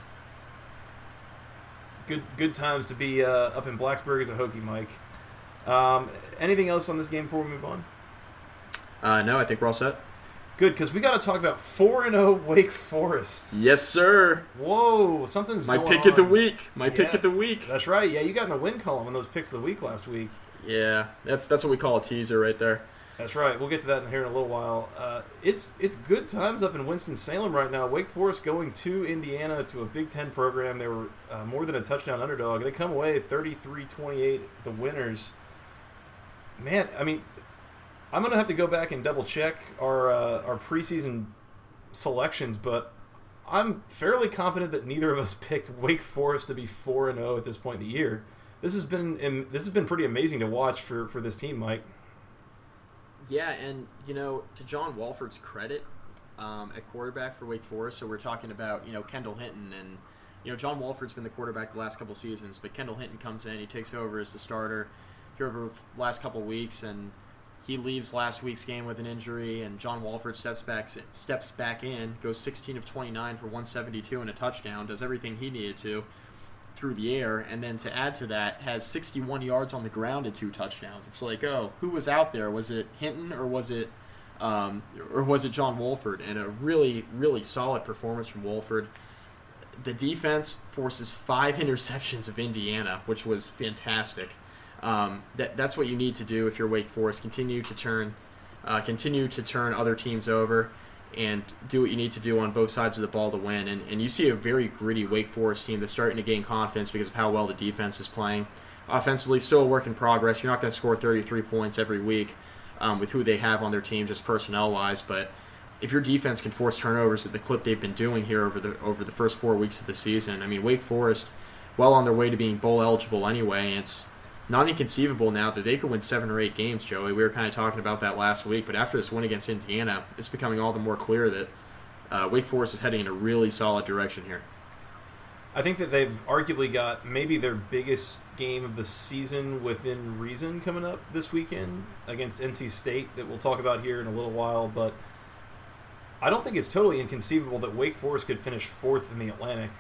Good, good times to be uh, up in Blacksburg as a Hokie, Mike. Um, anything else on this game before we move on? Uh, no, I think we're all set. Good, because we got to talk about four and zero Wake Forest. Yes, sir. Whoa, something's my pick on. of the week. My yeah, pick of the week. That's right. Yeah, you got in the win column in those picks of the week last week. Yeah, that's that's what we call a teaser right there. That's right. We'll get to that in here in a little while. Uh, it's it's good times up in Winston Salem right now. Wake Forest going to Indiana to a Big Ten program. They were uh, more than a touchdown underdog. They come away 33-28, the winners. Man, I mean, I'm gonna have to go back and double check our uh, our preseason selections, but I'm fairly confident that neither of us picked Wake Forest to be four and zero at this point in the year. This has been this has been pretty amazing to watch for for this team, Mike. Yeah, and you know, to John Wolford's credit, um, at quarterback for Wake Forest, so we're talking about you know Kendall Hinton and you know John Wolford's been the quarterback the last couple seasons, but Kendall Hinton comes in, he takes over as the starter here over the last couple weeks, and he leaves last week's game with an injury, and John Wolford steps back steps back in, goes 16 of 29 for 172 and a touchdown, does everything he needed to through the air, and then to add to that, has 61 yards on the ground and two touchdowns. It's like, oh, who was out there? Was it Hinton or was it um, or was it John Wolford? And a really really solid performance from Wolford. The defense forces five interceptions of Indiana, which was fantastic. Um, that that's what you need to do if you're Wake Forest. Continue to turn, uh, continue to turn other teams over, and do what you need to do on both sides of the ball to win. And and you see a very gritty Wake Forest team that's starting to gain confidence because of how well the defense is playing. Offensively, still a work in progress. You're not going to score 33 points every week um, with who they have on their team, just personnel wise, but if your defense can force turnovers at the clip they've been doing here over the over the first four weeks of the season, I mean Wake Forest, well on their way to being bowl eligible anyway. It's not inconceivable now that they could win seven or eight games, Joey. We were kind of talking about that last week, but after this win against Indiana, it's becoming all the more clear that uh, Wake Forest is heading in a really solid direction here. I think that they've arguably got maybe their biggest game of the season within reason coming up this weekend against NC State that we'll talk about here in a little while. But I don't think it's totally inconceivable that Wake Forest could finish fourth in the Atlantic,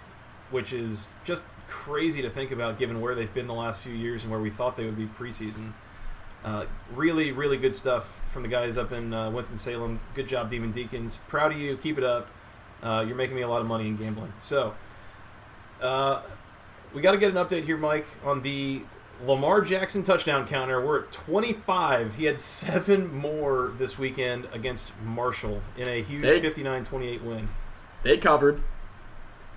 which is just crazy to think about given where they've been the last few years and where we thought they would be preseason. Uh, really, really good stuff from the guys up in uh, Winston-Salem. Good job, Demon Deacons. Proud of you. Keep it up. Uh, you're making me a lot of money in gambling. So, uh, we got to get an update here, Mike, on the Lamar Jackson touchdown counter. We're at 25. He had seven more this weekend against Marshall in a huge 59 28 win. They covered.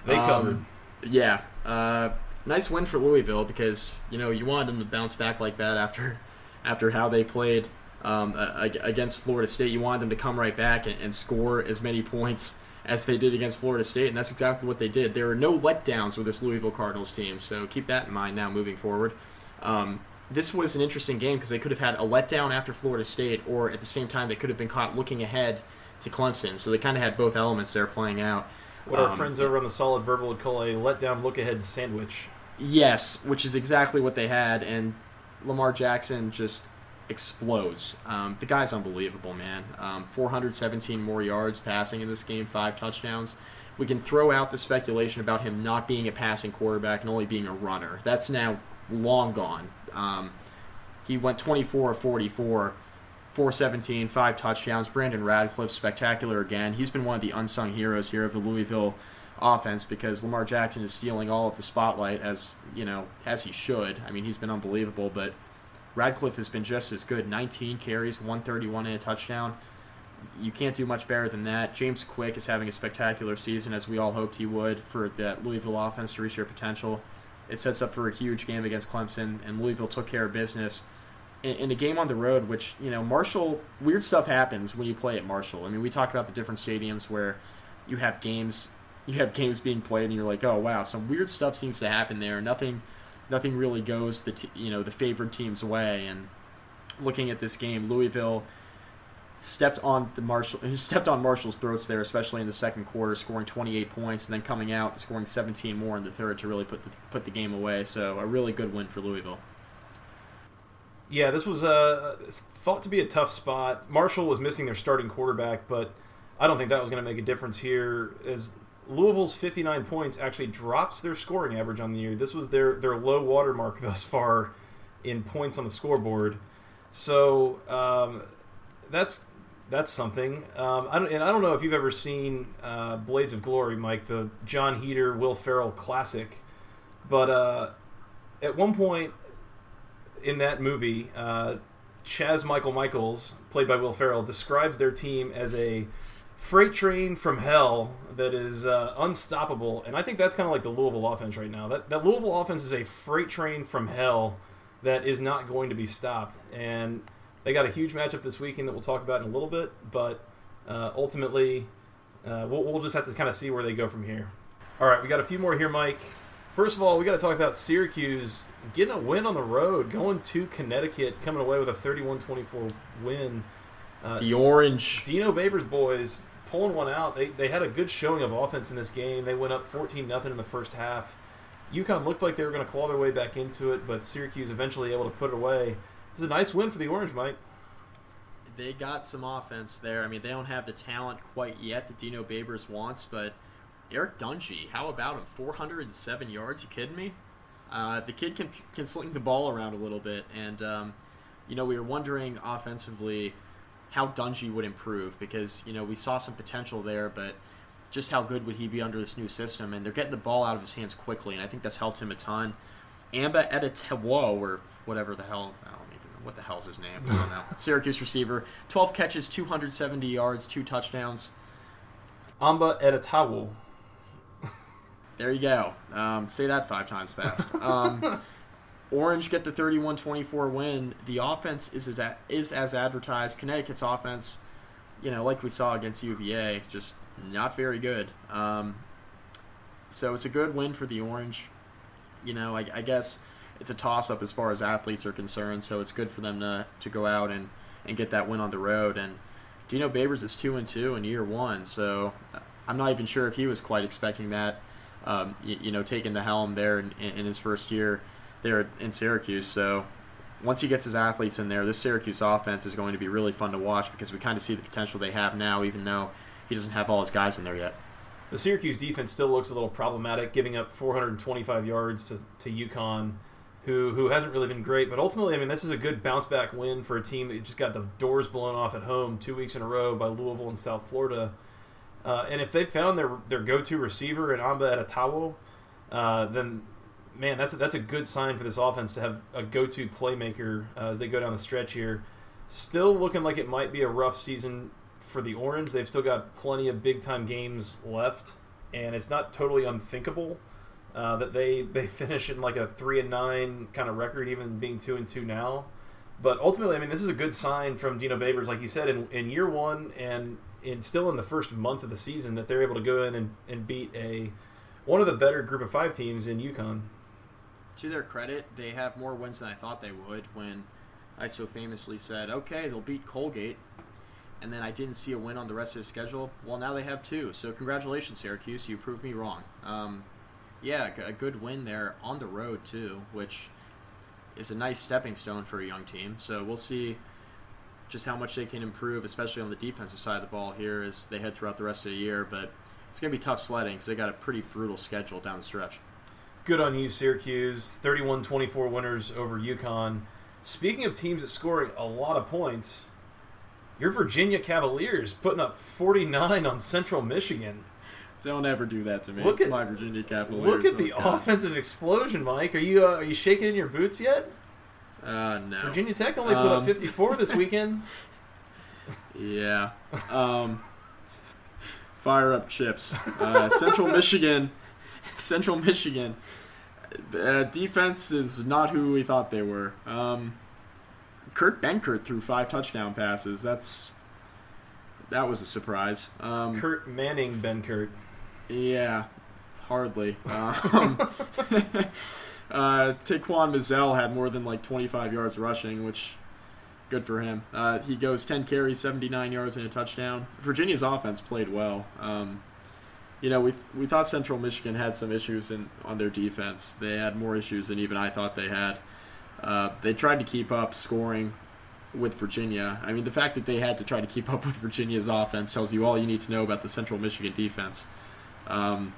They um, covered. Yeah. Uh, nice win for Louisville because, you know, you wanted them to bounce back like that after after how they played um, against Florida State. You wanted them to come right back and, and score as many points as they did against Florida State, and that's exactly what they did. There are no letdowns with this Louisville Cardinals team, so keep that in mind now moving forward. Um, this was an interesting game because they could have had a letdown after Florida State, or at the same time, they could have been caught looking ahead to Clemson. So they kind of had both elements there playing out. What um, our friends over on the Solid Verbal would call a letdown look ahead sandwich. Yes, which is exactly what they had, and Lamar Jackson just explodes. Um, the guy's unbelievable, man. Um, 417 more yards passing in this game, five touchdowns. We can throw out the speculation about him not being a passing quarterback and only being a runner. That's now long gone. Um, he went 24 of 44, 417, five touchdowns. Brandon Radcliff, spectacular again. He's been one of the unsung heroes here of the Louisville offense because Lamar Jackson is stealing all of the spotlight as you know as he should. I mean, he's been unbelievable, but Radcliff has been just as good. 19 carries, 131 and a touchdown. You can't do much better than that. James Quick is having a spectacular season, as we all hoped he would, for that Louisville offense to reach their potential. It sets up for a huge game against Clemson, and Louisville took care of business in, in a game on the road. Which you know, Marshall, weird stuff happens when you play at Marshall. I mean, we talk about the different stadiums where you have games, you have games being played, and you're like, oh wow, some weird stuff seems to happen there. Nothing nothing really goes the t- you know the favored team's way. And looking at this game, Louisville stepped on the Marshall stepped on Marshall's throats there, especially in the second quarter, scoring 28 points and then coming out scoring 17 more in the third to really put the, put the game away. So a really good win for Louisville. Yeah, this was uh, thought to be a tough spot. Marshall was missing their starting quarterback, but I don't think that was going to make a difference here. As Louisville's 59 points actually drops their scoring average on the year. This was their, their low water mark thus far in points on the scoreboard. So um, that's that's something. Um, I and I don't know if you've ever seen uh, Blades of Glory, Mike, the Jon Heder Will Ferrell classic. But uh, at one point in that movie, uh, Chaz Michael Michaels, played by Will Ferrell, describes their team as a freight train from hell that is uh, unstoppable. And I think that's kind of like the Louisville offense right now. That, that Louisville offense is a freight train from hell that is not going to be stopped. And they got a huge matchup this weekend that we'll talk about in a little bit. But uh, ultimately, uh, we'll, we'll just have to kind of see where they go from here. All right, we got a few more here, Mike. First of all, we got to talk about Syracuse getting a win on the road, going to Connecticut, coming away with a 31 24 win. Uh, the Orange. Dino Babers boys pulling one out. They, they had a good showing of offense in this game. They went up 14 nothing in the first half. UConn looked like they were going to claw their way back into it, but Syracuse eventually able to put it away. This is a nice win for the Orange, Mike. They got some offense there. I mean, they don't have the talent quite yet that Dino Babers wants, but Eric Dungey, how about him? 407 yards? You kidding me? Uh, the kid can can sling the ball around a little bit, and um, you know we were wondering offensively how Dungey would improve because you know we saw some potential there, but just how good would he be under this new system? And they're getting the ball out of his hands quickly, and I think that's helped him a ton. Amba Etta-Tawo, or whatever the hell, I don't even know what the hell's his name. I don't know. Syracuse receiver, 12 catches, 270 yards, two touchdowns. Amba Etta-Tawo. There you go. Um, say that five times fast. Um, Orange get the 31-24 win. The offense is as, is as advertised. Connecticut's offense, you know, like we saw against UVA, just not very good. Um, so it's a good win for the Orange. You know, I, I guess it's a toss-up as far as athletes are concerned. So it's good for them to to go out and, and get that win on the road. And Dino Babers is two and two in year one. So I'm not even sure if he was quite expecting that um, you, you, know, taking the helm there in, in his first year there in Syracuse. So once he gets his athletes in there, this Syracuse offense is going to be really fun to watch because we kind of see the potential they have now, even though he doesn't have all his guys in there yet. The Syracuse defense still looks a little problematic, giving up 425 yards to, to UConn, who who hasn't really been great. But ultimately, I mean, this is a good bounce back win for a team that just got the doors blown off at home two weeks in a row by Louisville and South Florida. Uh, and if they found their their go to receiver in Amba Etta-Tawo, uh, then man, that's a, that's a good sign for this offense to have a go to playmaker uh, as they go down the stretch here. Still looking like it might be a rough season for the Orange. They've still got plenty of big time games left, and it's not totally unthinkable uh, that they they finish in like a three and nine kind of record, even being two and two now. But ultimately, I mean, this is a good sign from Dino Babers, like you said, in, in year one and in still in the first month of the season that they're able to go in and, and beat a one of the better group of five teams in UConn. To their credit, they have more wins than I thought they would when I so famously said, okay, they'll beat Colgate, and then I didn't see a win on the rest of the schedule. Well, now they have two. So congratulations, Syracuse. You proved me wrong. Um, yeah, a good win there on the road too, which is a nice stepping stone for a young team. So we'll see just how much they can improve, especially on the defensive side of the ball here as they head throughout the rest of the year. But it's going to be tough sledding because they got a pretty brutal schedule down the stretch. Good on you, Syracuse. 31 24 winners over UConn. Speaking of teams that scoring a lot of points, your Virginia Cavaliers putting up 49 on Central Michigan. Don't ever do that to me. Look at my Virginia Cavaliers. Look at the oh, offensive explosion, Mike. Are you uh, are you shaking in your boots yet? Uh, no. Virginia Tech only put um, up 54 this weekend. Yeah. Um, fire up chips. Uh, Central Michigan. Central Michigan. Uh, defense is not who we thought they were. Um, Kurt Benkert threw five touchdown passes. That's that was a surprise. Um, Kurt Manning Benkert. Yeah, hardly. Um, uh, Taquan had more than like 25 yards rushing, which good for him. Uh, he goes 10 carries, 79 yards, and a touchdown. Virginia's offense played well. Um, you know, we we thought Central Michigan had some issues in on their defense. They had more issues than even I thought they had. Uh, they tried to keep up scoring with Virginia. I mean, the fact that they had to try to keep up with Virginia's offense tells you all you need to know about the Central Michigan defense. Um,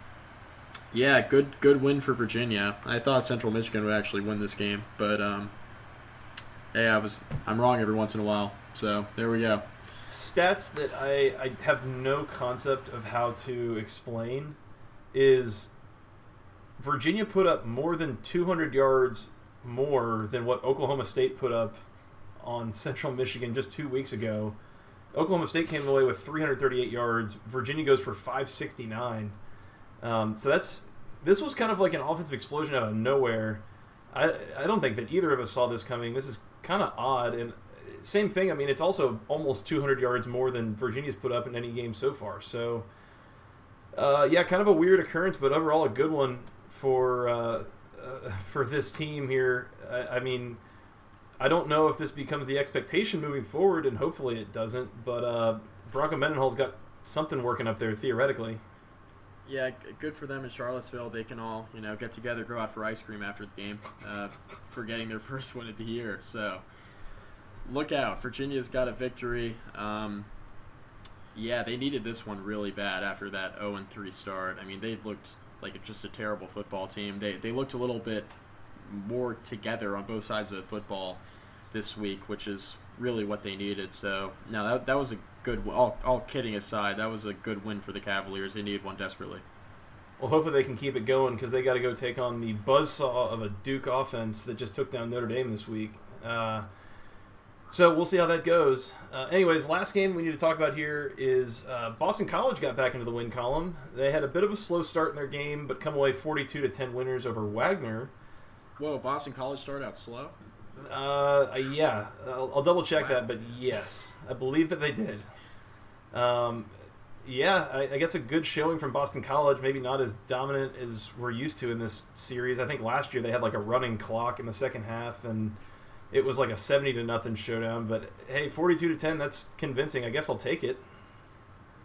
yeah, good good win for Virginia. I thought Central Michigan would actually win this game, but um, yeah, I was I'm wrong every once in a while. So there we go. Stats that I, I have no concept of how to explain is Virginia put up more than 200 yards more than what Oklahoma State put up on Central Michigan just two weeks ago. Oklahoma State came away with 338 yards. Virginia goes for 569. Um, so that's this was kind of like an offensive explosion out of nowhere. I I don't think that either of us saw this coming. This is kind of odd and same thing. I mean, it's also almost 200 yards more than Virginia's put up in any game so far. So uh, yeah, kind of a weird occurrence, but overall a good one for uh, uh, for this team here. I, I mean. I don't know if this becomes the expectation moving forward, and hopefully it doesn't. But uh, Bronco Mendenhall's got something working up there theoretically. Yeah, good for them in Charlottesville. They can all you know get together, go out for ice cream after the game uh, for getting their first win of the year. So look out, Virginia's got a victory. Um, yeah, they needed this one really bad after that 0 and 3 start. I mean, they looked like just a terrible football team. They they looked a little bit more together on both sides of the football this week, which is really what they needed. So, now that, that was a good. All, all kidding aside, that was a good win for the Cavaliers. They needed one desperately. Well, hopefully they can keep it going because they got to go take on the buzzsaw of a Duke offense that just took down Notre Dame this week. Uh, so we'll see how that goes. Uh, anyways, last game we need to talk about here is uh, Boston College got back into the win column. They had a bit of a slow start in their game, but come away 42 to 10 winners over Wagner. Whoa, Boston College started out slow. Uh, yeah, I'll, I'll double check wow. that, but yes, I believe that they did. Um, yeah, I, I, guess a good showing from Boston College. Maybe not as dominant as we're used to in this series. I think last year they had like a running clock in the second half, and it was like a seventy to nothing showdown. But hey, forty-two to ten, that's convincing. I guess I'll take it.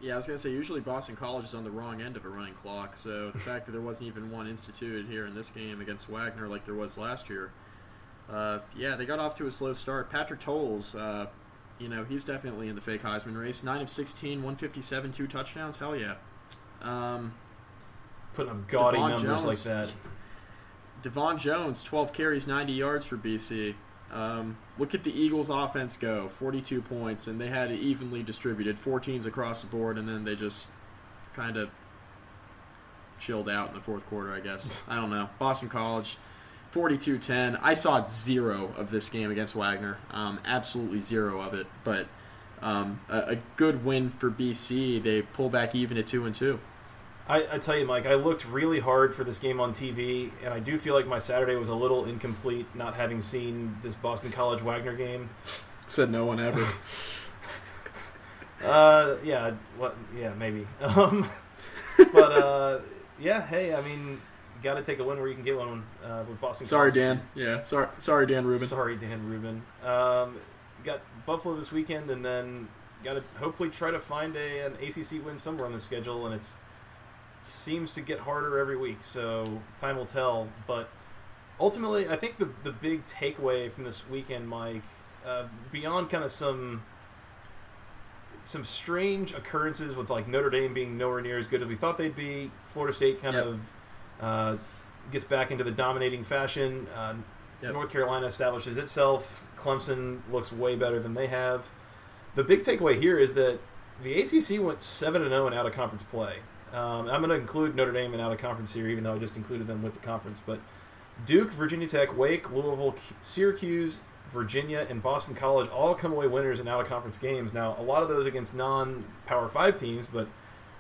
Yeah, I was gonna say usually Boston College is on the wrong end of a running clock, so the fact that there wasn't even one instituted here in this game against Wagner like there was last year, uh, yeah, they got off to a slow start. Patrick Towles, uh, you know, he's definitely in the fake Heisman race. Nine of 16, 157, two touchdowns. Hell yeah. Um, Putting up gaudy Devon numbers Jones. like that. Devon Jones, 12 carries, 90 yards for BC. Um, look at the Eagles' offense go 42 points, and they had it evenly distributed, 14s across the board, and then they just kind of chilled out in the fourth quarter, I guess. I don't know. Boston College, 42 10. I saw zero of this game against Wagner, um, absolutely zero of it, but um, a, a good win for BC. They pull back even at 2 and 2. I, I tell you, Mike, I looked really hard for this game on TV, and I do feel like my Saturday was a little incomplete not having seen this Boston College Wagner game. Said no one ever. Uh, yeah, what? Yeah, maybe. Um, but uh, yeah, hey, I mean, got to take a win where you can get one uh, with Boston. sorry, College. Dan. Yeah, sorry, sorry, Dan Rubin. Sorry, Dan Rubin. Um, got Buffalo this weekend, and then got to hopefully try to find a an ACC win somewhere on the schedule, and it's seems to get harder every week. So time will tell. But ultimately, I think the the big takeaway from this weekend, Mike, uh, beyond kind of some some strange occurrences with like Notre Dame being nowhere near as good as we thought they'd be, Florida State kind Yep. of uh, gets back into the dominating fashion. Uh, Yep. North Carolina establishes itself. Clemson looks way better than they have. The big takeaway here is that the ACC went seven and zero in out of conference play. Um, I'm going to include Notre Dame in out of conference here, even though I just included them with the conference. But Duke, Virginia Tech, Wake, Louisville, Syracuse, Virginia, and Boston College all come away winners in out of conference games. Now, a lot of those against non Power Five teams, but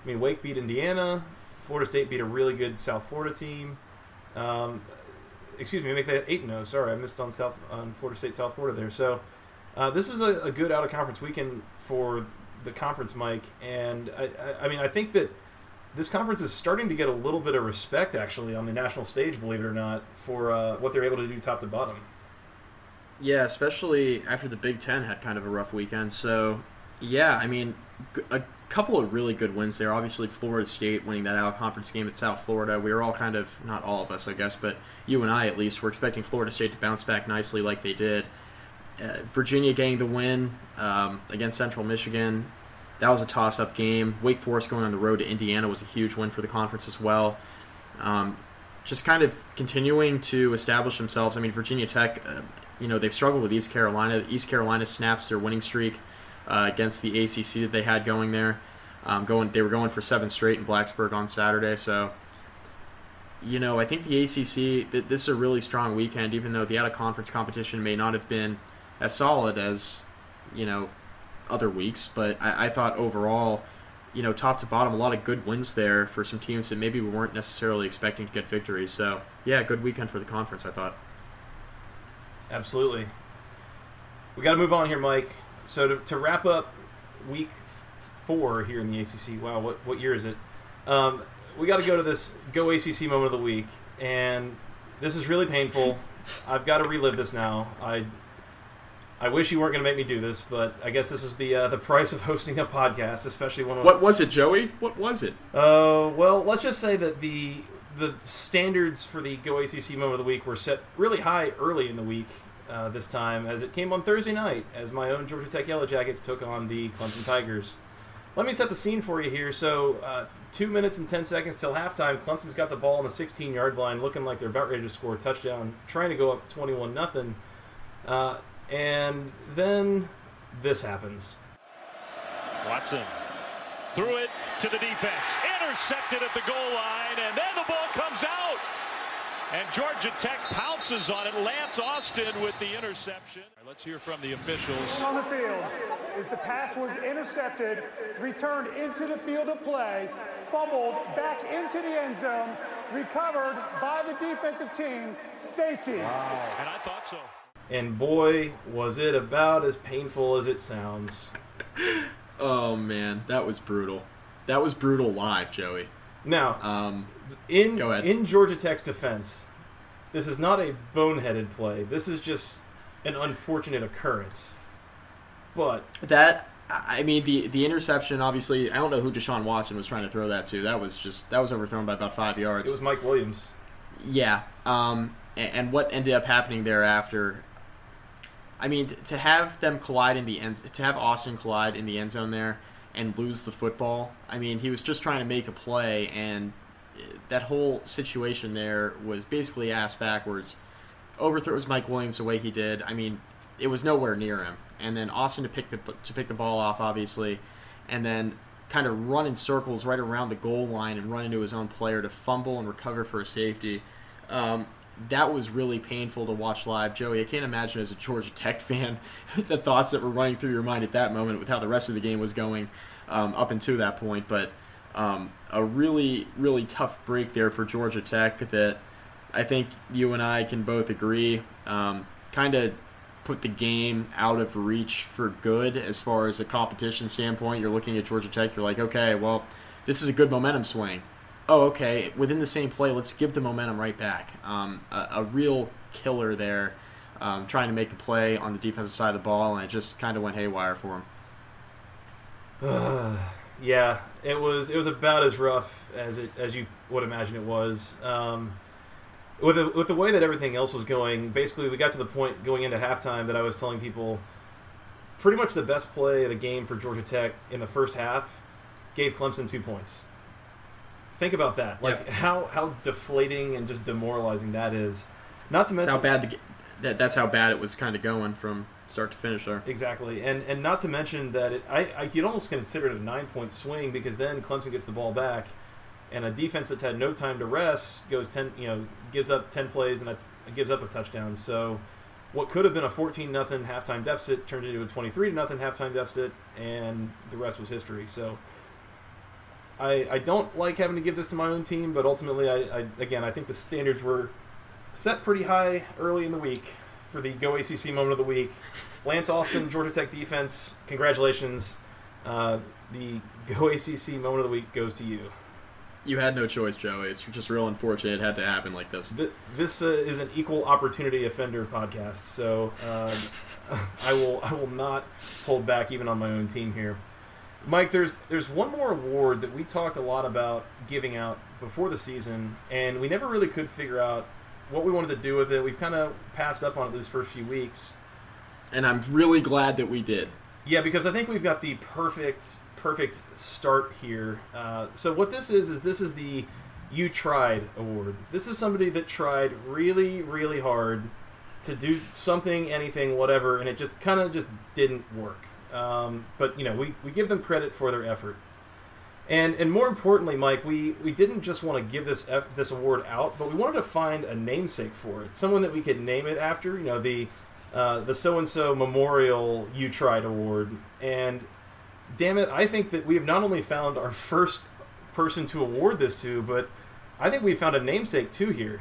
I mean, Wake beat Indiana. Florida State beat a really good South Florida team. Um, excuse me, make that eight and zero. Sorry, I missed on South on Florida State, South Florida there. So uh, this is a, a good out of conference weekend for the conference, Mike. And I, I, I mean, I think that this conference is starting to get a little bit of respect, actually, on the national stage. Believe it or not, for uh, what they're able to do top to bottom. Yeah, especially after the Big Ten had kind of a rough weekend. So, yeah, I mean, a couple of really good wins there. Obviously, Florida State winning that out conference game at South Florida. We were all kind of, not all of us, I guess, but you and I at least, were expecting Florida State to bounce back nicely like they did. Uh, Virginia getting the win um, against Central Michigan. That was a toss up game. Wake Forest going on the road to Indiana was a huge win for the conference as well. Um, just kind of continuing to establish themselves. I mean, Virginia Tech, uh, you know, they've struggled with East Carolina. East Carolina snaps their winning streak uh, against the ACC that they had going there. Um, going, they were going for seven straight in Blacksburg on Saturday. So, you know, I think the ACC. Th- this is a really strong weekend, even though the out of conference competition may not have been as solid as, you know, other weeks. But I, I thought overall, you know, top to bottom, a lot of good wins there for some teams that maybe we weren't necessarily expecting to get victories. So, yeah, good weekend for the conference, I thought. Absolutely. We got to move on here, Mike. So to, to wrap up week four here in the ACC. Wow, what what year is it? Um, we got to go to this Go ACC moment of the week, and this is really painful. I've got to relive this now. I I wish you weren't going to make me do this, but I guess this is the uh, the price of hosting a podcast, especially one. What was it, Joey? What was it? uh, well, let's just say that the the standards for the Go ACC moment of the week were set really high early in the week uh, this time, as it came on Thursday night, as my own Georgia Tech Yellow Jackets took on the Clemson Tigers. Let me set the scene for you here. So, uh, two minutes and ten seconds till halftime. Clemson's got the ball on the 16-yard line, looking like they're about ready to score a touchdown, trying to go up 21 0. Uh, and then this happens. Watson threw it to the defense, intercepted at the goal line, and then the ball comes out. And Georgia Tech pounces on it. Lance Austin with the interception. All right, let's hear from the officials. on the field is the pass was intercepted, returned into the field of play, fumbled back into the end zone, recovered by the defensive team, safety. Wow. And I thought so. And boy, was it about as painful as it sounds. Oh man, that was brutal. That was brutal live, Joey. Now, Um, in Go ahead. in Georgia Tech's defense, this is not a boneheaded play. This is just an unfortunate occurrence. But that I mean the the interception. Obviously, I don't know who Deshaun Watson was trying to throw that to. That was just that was overthrown by about five yards. It was Mike Williams. Yeah. Um, and, and what ended up happening thereafter. I mean, to have them collide in the end, to have Austin collide in the end zone there and lose the football. I mean, he was just trying to make a play, and that whole situation there was basically ass backwards. Overthrows Mike Williams the way he did. I mean, it was nowhere near him. And then Austin to pick the to pick the ball off, obviously, and then kind of run in circles right around the goal line and run into his own player to fumble and recover for a safety. Um, that was really painful to watch live. Joey, I can't imagine as a Georgia Tech fan the thoughts that were running through your mind at that moment with how the rest of the game was going um, up until that point. But um, a really, really tough break there for Georgia Tech that I think you and I can both agree um, kind of put the game out of reach for good as far as a competition standpoint. You're looking at Georgia Tech, you're like, okay, well, this is a good momentum swing oh, okay, within the same play, let's give the momentum right back. Um, a, a, real killer there, um, trying to make a play on the defensive side of the ball, and it just kind of went haywire for him. yeah, it was it was about as rough as it as you would imagine it was. Um, with the, with the way that everything else was going, basically we got to the point going into halftime that I was telling people pretty much the best play of the game for Georgia Tech in the first half gave Clemson two points. Think about that. Like yeah. how how deflating and just demoralizing that is. Not to mention that's how bad the that that's how bad it was kind of going from start to finish there. Exactly, and and not to mention that it, I I could almost consider it a nine point swing because then Clemson gets the ball back, and a defense that's had no time to rest goes ten you know gives up ten plays and that gives up a touchdown. So what could have been a 14 nothing halftime deficit turned into a 23 nothing halftime deficit, and the rest was history. So I, I don't like having to give this to my own team, but ultimately, I, I again, I think the standards were set pretty high early in the week for the Go ACC moment of the week. Lance Austin, Georgia Tech defense, congratulations. Uh, the Go ACC moment of the week goes to you. You had no choice, Joey. It's just real unfortunate it had to happen like this. This uh, is an equal opportunity offender podcast, so uh, I will I will not hold back even on my own team here. Mike, there's there's one more award that we talked a lot about giving out before the season, and we never really could figure out what we wanted to do with it. We've kind of passed up on it these first few weeks, and I'm really glad that we did. Yeah, because I think we've got the perfect perfect start here. Uh, so what this is is this is the you tried award. This is somebody that tried really really hard to do something, anything, whatever, and it just kind of just didn't work. Um, but you know, we, we give them credit for their effort. And and more importantly, Mike, we, we didn't just want to give this F, this award out, but we wanted to find a namesake for it, someone that we could name it after. You know, the uh, the so and so Memorial You Tried Award. And damn it, I think that we have not only found our first person to award this to, but I think we found a namesake too here.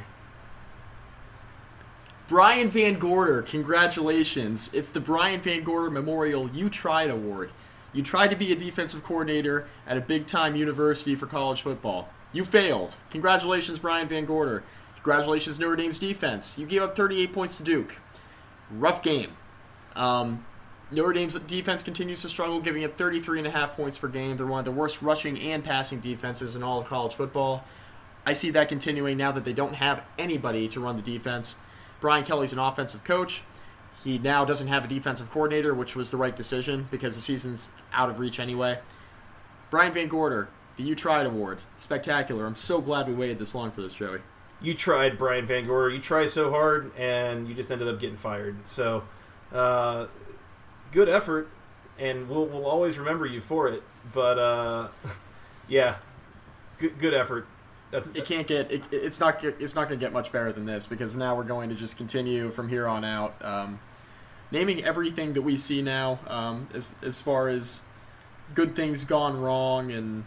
Brian VanGorder, congratulations. It's the Brian VanGorder Memorial You Tried Award. You tried to be a defensive coordinator at a big time university for college football. You failed. Congratulations, Brian VanGorder. Congratulations, Notre Dame's defense. You gave up 38 points to Duke. Rough game. Um, Notre Dame's defense continues to struggle, giving up 33.5 points per game. They're one of the worst rushing and passing defenses in all of college football. I see that continuing now that they don't have anybody to run the defense. Brian Kelly's an offensive coach. He now doesn't have a defensive coordinator, which was the right decision because the season's out of reach anyway. Brian VanGorder, the You Tried Award. Spectacular. I'm so glad we waited this long for this, Joey. You tried, Brian VanGorder. You tried so hard, and you just ended up getting fired. So, uh, good effort, and we'll, we'll always remember you for it. But, uh, yeah, good, good effort. That's, it can't get it, it's not it's not going to get much better than this because now we're going to just continue from here on out um, naming everything that we see now um, as as far as good things gone wrong and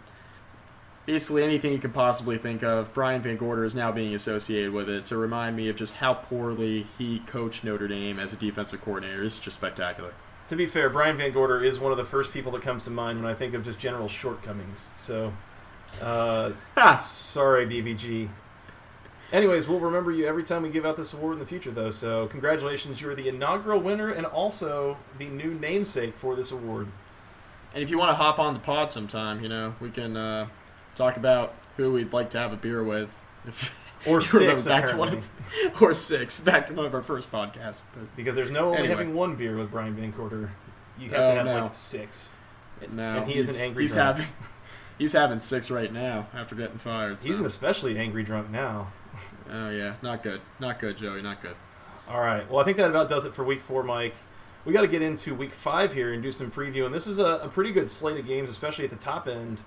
basically anything you could possibly think of. Brian VanGorder is now being associated with it to remind me of just how poorly he coached Notre Dame as a defensive coordinator. It's just spectacular. To be fair, Brian VanGorder is one of the first people that comes to mind when I think of just general shortcomings. So uh, sorry, BVG. Anyways, we'll remember you every time we give out this award in the future, though. So, congratulations, you're the inaugural winner and also the new namesake for this award. And if you want to hop on the pod sometime, you know, we can uh, talk about who we'd like to have a beer with. Or six, back to one of, or six, back to one of our first podcasts. But Because there's no only Anyway. having one beer with Brian VanGorder. You have Oh, to have no. like six. no, and he is an angry he's drunk. having he's having six right now after getting fired. He's an especially angry drunk now. oh yeah, not good, not good, Joey, not good. All right. Well, I think that about does it for week four, Mike. We got to get into week five here and do some preview. And this is a, a pretty good slate of games, especially at the top end.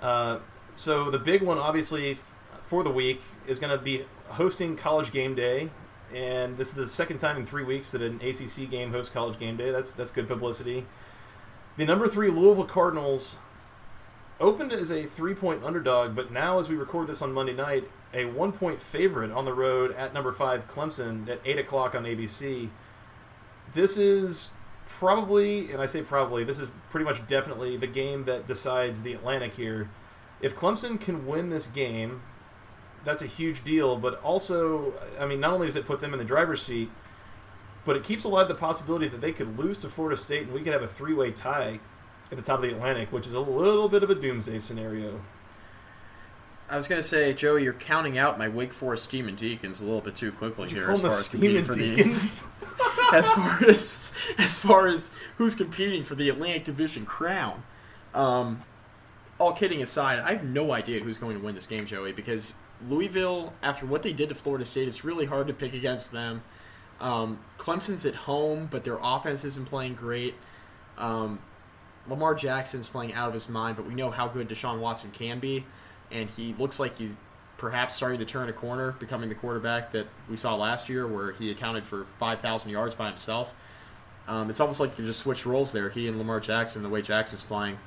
Uh, so the big one, obviously, for the week is going to be hosting College Game Day, and this is the second time in three weeks that an ACC game hosts College Game Day. That's that's good publicity. The number three Louisville Cardinals opened as a three-point underdog, but now, as we record this on Monday night, a one-point favorite on the road at number five Clemson at eight o'clock on ABC. This is probably, and I say probably, this is pretty much definitely the game that decides the Atlantic here. If Clemson can win this game, that's a huge deal. But also, I mean, not only does it put them in the driver's seat, but it keeps alive the possibility that they could lose to Florida State and we could have a three-way tie at the top of the Atlantic, which is a little bit of a doomsday scenario. I was gonna say, Joey, you're counting out my Wake Forest Demon Deacons a little bit too quickly here as far the as competing for the Deacons? as far as as far as who's competing for the Atlantic Division crown. Um, all kidding aside, I have no idea who's going to win this game, Joey, because Louisville, after what they did to Florida State, it's really hard to pick against them. Um, Clemson's at home, but their offense isn't playing great. Um, Lamar Jackson's playing out of his mind, but we know how good Deshaun Watson can be, and he looks like he's perhaps starting to turn a corner, becoming the quarterback that we saw last year, where he accounted for 5,000 yards by himself. Um, it's almost like you just switch roles there. He and Lamar Jackson, the way Jackson's playing.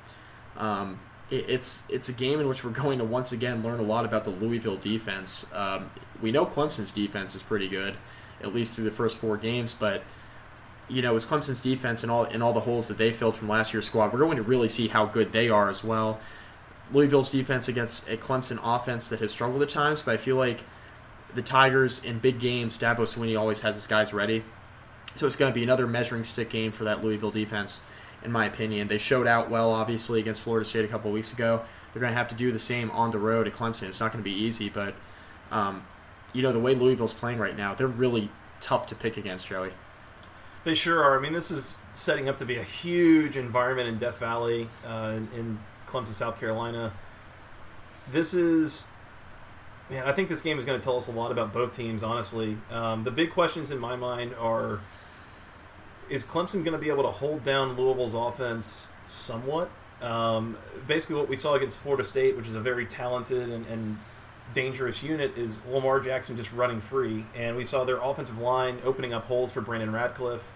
Um, it, it's it's a game in which we're going to once again learn a lot about the Louisville defense. Um, we know Clemson's defense is pretty good, at least through the first four games, but you know, Clemson's defense and all and all the holes that they filled from last year's squad, we're going to really see how good they are as well. Louisville's defense against a Clemson offense that has struggled at times, but I feel like the Tigers in big games, Dabo Swinney always has his guys ready. So it's going to be another measuring stick game for that Louisville defense, in my opinion. They showed out well, obviously, against Florida State a couple weeks ago. They're going to have to do the same on the road at Clemson. It's not going to be easy, but um, you know the way Louisville's playing right now, they're really tough to pick against, Joey. They sure are. I mean, this is setting up to be a huge environment in Death Valley, uh, in, Clemson, South Carolina. This is, man, I think this game is going to tell us a lot about both teams. Honestly, um, the big questions in my mind are: Is Clemson going to be able to hold down Louisville's offense somewhat? Um, basically, what we saw against Florida State, which is a very talented and, and dangerous unit, is Lamar Jackson just running free, and we saw their offensive line opening up holes for Brandon Radcliff.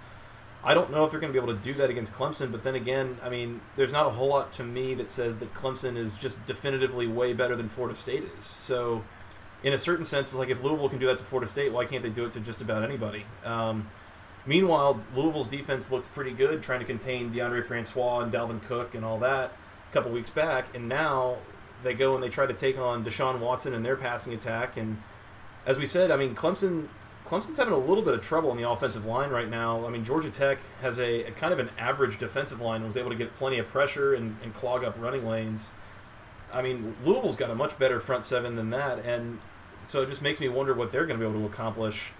I don't know if they're going to be able to do that against Clemson, but then again, I mean, there's not a whole lot to me that says that Clemson is just definitively way better than Florida State is. So, in a certain sense, it's like if Louisville can do that to Florida State, why can't they do it to just about anybody? Um, meanwhile, Louisville's defense looked pretty good, trying to contain Deondre Francois and Dalvin Cook and all that a couple weeks back, and now they go and they try to take on Deshaun Watson and their passing attack. And as we said, I mean, Clemson Clemson's having a little bit of trouble in the offensive line right now. I mean, Georgia Tech has a, a kind of an average defensive line and was able to get plenty of pressure and, and clog up running lanes. I mean, Louisville's got a much better front seven than that, and so it just makes me wonder what they're going to be able to accomplish.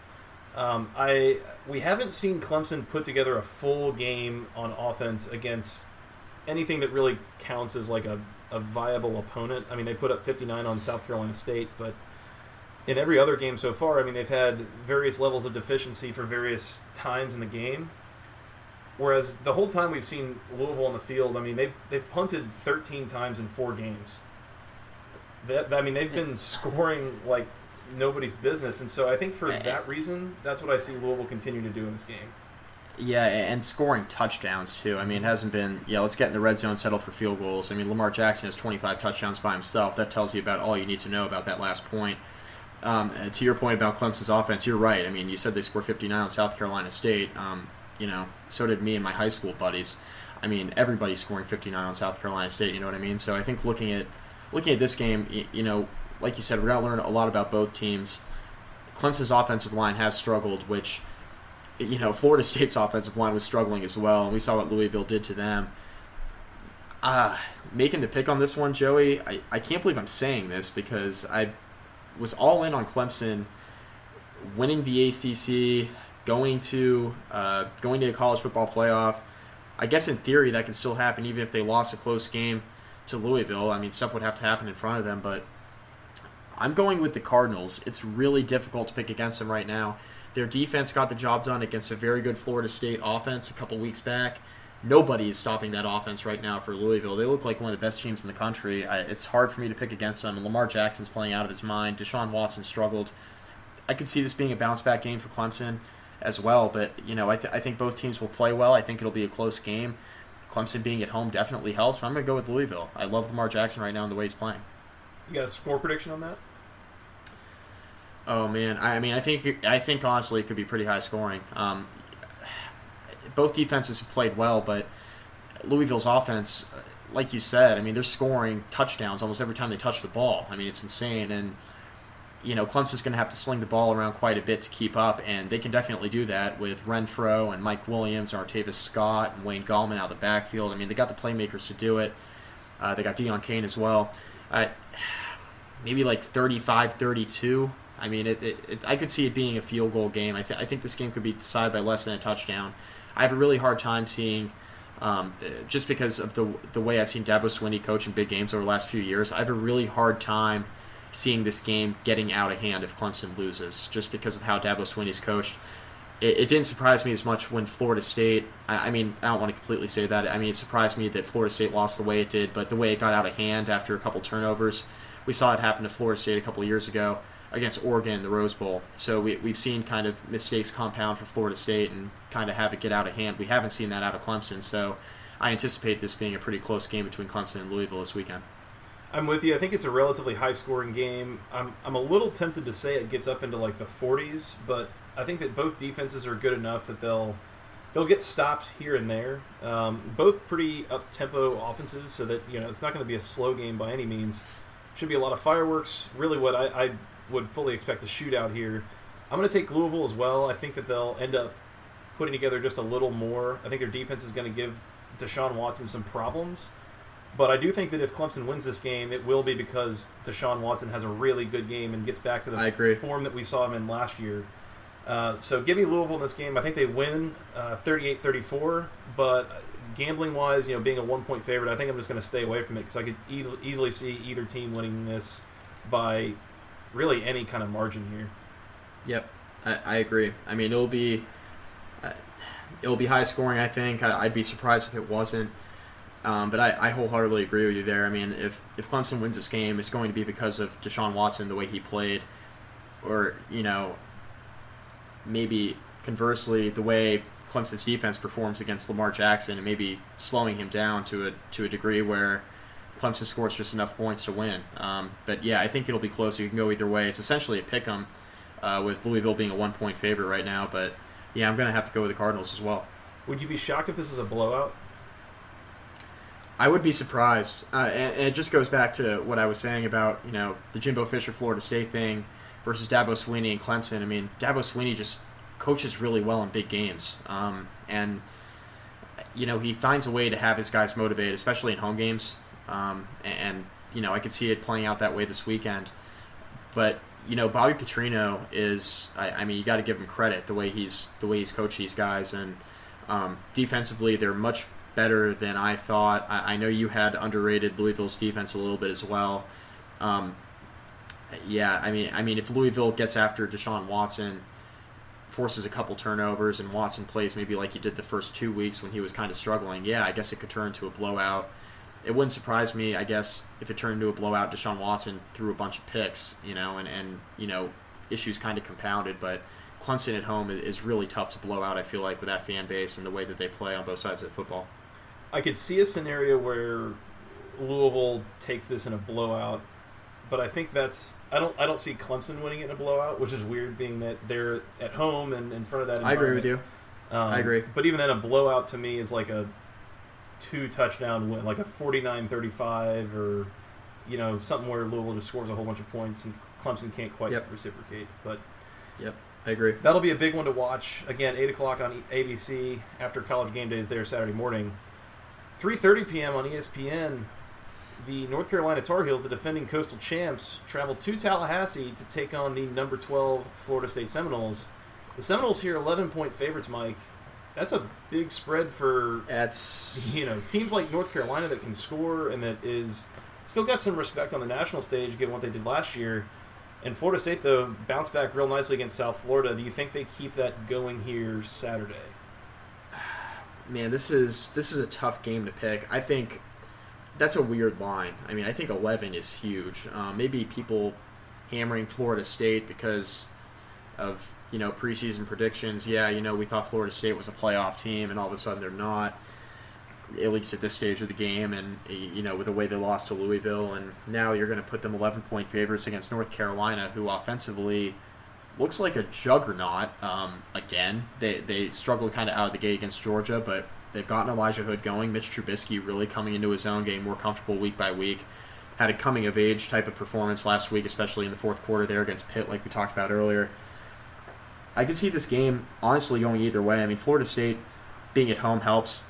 Um, I we haven't seen Clemson put together a full game on offense against anything that really counts as like a, a viable opponent. I mean, they put up 59 on South Carolina State, but in every other game so far, I mean, they've had various levels of deficiency for various times in the game. Whereas the whole time we've seen Louisville on the field, I mean, they've they've punted 13 times in four games. That I mean, they've been scoring like nobody's business, and so I think for that reason, that's what I see Louisville continue to do in this game. Yeah, and scoring touchdowns too. I mean, it hasn't been. Yeah, let's get in the red zone, settle for field goals. I mean, Lamar Jackson has 25 touchdowns by himself. That tells you about all you need to know about that last point. Um, to your point about Clemson's offense, you're right. I mean, you said they scored 59 on South Carolina State. Um, you know, so did me and my high school buddies. I mean, everybody's scoring 59 on South Carolina State. You know what I mean? So I think looking at looking at this game, you, you know, like you said, we're gonna learn a lot about both teams. Clemson's offensive line has struggled, which you know, Florida State's offensive line was struggling as well, and we saw what Louisville did to them. Uh, making the pick on this one, Joey, I, I can't believe I'm saying this because I was all in on Clemson winning the ACC, going to uh, going to a college football playoff. I guess in theory that could still happen even if they lost a close game to Louisville. I mean, stuff would have to happen in front of them, but I'm going with the Cardinals. It's really difficult to pick against them right now. Their defense got the job done against a very good Florida State offense a couple weeks back. Nobody is stopping that offense right now for Louisville. They look like one of the best teams in the country. I, it's hard for me to pick against them. Lamar Jackson's playing out of his mind. Deshaun Watson struggled. I could see this being a bounce back game for Clemson as well. But you know, I, th- I think both teams will play well. I think it'll be a close game. Clemson being at home definitely helps. But I'm going to go with Louisville. I love Lamar Jackson right now and the way he's playing. You got a score prediction on that? Oh man, I mean, I think I think honestly it could be pretty high scoring. Um, both defenses have played well, but Louisville's offense, like you said, I mean, they're scoring touchdowns almost every time they touch the ball. I mean, it's insane, and you know, Clemson's going to have to sling the ball around quite a bit to keep up, and they can definitely do that with Renfrow and Mike Williams, and Artavis Scott, and Wayne Gallman out of the backfield. I mean, they got the playmakers to do it. Uh, they got Deon Cain as well. Uh, maybe like 35 32 I mean, it, it, it, I could see it being a field goal game. I, th- I think this game could be decided by less than a touchdown. I have a really hard time seeing, um, just because of the the way I've seen Dabo Swinney coach in big games over the last few years. I have a really hard time seeing this game getting out of hand if Clemson loses, just because of how Dabo Swinney's coached. It, it didn't surprise me as much when Florida State. I, I mean, I don't want to completely say that. I mean, it surprised me that Florida State lost the way it did, but the way it got out of hand after a couple turnovers, we saw it happen to Florida State a couple years ago against Oregon in the Rose Bowl. So we, we've seen kind of mistakes compound for Florida State and kind of have it get out of hand. We haven't seen that out of Clemson. So I anticipate this being a pretty close game between Clemson and Louisville this weekend. I'm with you. I think it's a relatively high scoring game. I'm, I'm a little tempted to say it gets up into like the 40s, but I think that both defenses are good enough that they'll they'll get stops here and there. Um, both pretty up tempo offenses, so that you know it's not going to be a slow game by any means. Should be a lot of fireworks. Really, what I, I would fully expect a shootout here. I'm going to take Louisville as well. I think that they'll end up putting together just a little more. I think their defense is going to give Deshaun Watson some problems. But I do think that if Clemson wins this game, it will be because Deshaun Watson has a really good game and gets back to the form that we saw him in last year. Uh, so give me Louisville in this game. I think they win uh, 38-34, but gambling-wise, you know, being a one-point favorite, I think I'm just going to stay away from it because I could e- easily see either team winning this by really any kind of margin here. Yep, I, I agree. I mean, it'll be uh, it'll be high scoring. I think. I, would be surprised if it wasn't. Um, but I, I wholeheartedly agree with you there. I mean, if if Clemson wins this game, it's going to be because of Deshaun Watson, the way he played, or you know, maybe conversely, the way Clemson's defense performs against Lamar Jackson, and maybe slowing him down to a to a degree where Clemson scores just enough points to win. Um, but yeah, I think it'll be close. You can go either way. It's essentially a pick 'em, uh, with Louisville being a one point favorite right now. But yeah, I'm going to have to go with the Cardinals as well. Would you be shocked if this is a blowout? I would be surprised, uh, and, and, it just goes back to what I was saying about you know the Jimbo Fisher Florida State thing versus Dabo Swinney and Clemson. I mean, Dabo Swinney just coaches really well in big games, um, and you know he finds a way to have his guys motivated, especially in home games. Um, and, you know, I could see it playing out that way this weekend. But you know, Bobby Petrino is. I, I mean, you got to give him credit the way he's the way he's coached these guys, and um, defensively, they're much better than I thought. I, I, know you had underrated Louisville's defense a little bit as well. Um, yeah, I mean, I mean, if Louisville gets after Deshaun Watson, forces a couple turnovers, and Watson plays maybe like he did the first two weeks when he was kind of struggling, yeah, I guess it could turn into a blowout it wouldn't surprise me, I guess, if it turned into a blowout. Deshaun Watson threw a bunch of picks, you know, and, and you know, issues kind of compounded. But Clemson at home is really tough to blow out. I feel like with that fan base and the way that they play on both sides of football. I could see a scenario where Louisville takes this in a blowout, but I think that's I don't I don't see Clemson winning it in a blowout, which is weird, being that they're at home and in front of that. I agree with you. Um, I agree. But even then, a blowout to me is like a two touchdown win, like a 49-35 or you know something where Louisville just scores a whole bunch of points and Clemson can't quite yep. reciprocate. But yep, I agree. That'll be a big one to watch. Again, eight o'clock on ABC after college game days there Saturday morning. 3:30 p.m. on ESPN, the North Carolina Tar Heels, the defending Coastal champs, travel to Tallahassee to take on the number 12 Florida State Seminoles. The Seminoles here 11 point favorites, Mike. That's a big spread for That's you know teams like North Carolina that can score and that is still got some respect on the national stage given what they did last year. And Florida State though bounced back real nicely against South Florida. Do you think they keep that going here Saturday? man, this is this is a tough game to pick. I think that's a weird line. I mean, I think 11 is huge. Um, maybe people hammering Florida State because of you know preseason predictions. Yeah, you know we thought Florida State was a playoff team, and all of a sudden they're not. At least at this stage of the game, and you know with the way they lost to Louisville, and now you're going to put them 11 point favorites against North Carolina, who offensively looks like a juggernaut. Um, again, they they struggled kind of out of the gate against Georgia, but they've gotten Elijah Hood going. Mitch Trubisky really coming into his own, getting more comfortable week by week. Had a coming of age type of performance last week, especially in the fourth quarter there against Pitt, like we talked about earlier. I could see this game honestly going either way. I mean, Florida State being at home helps,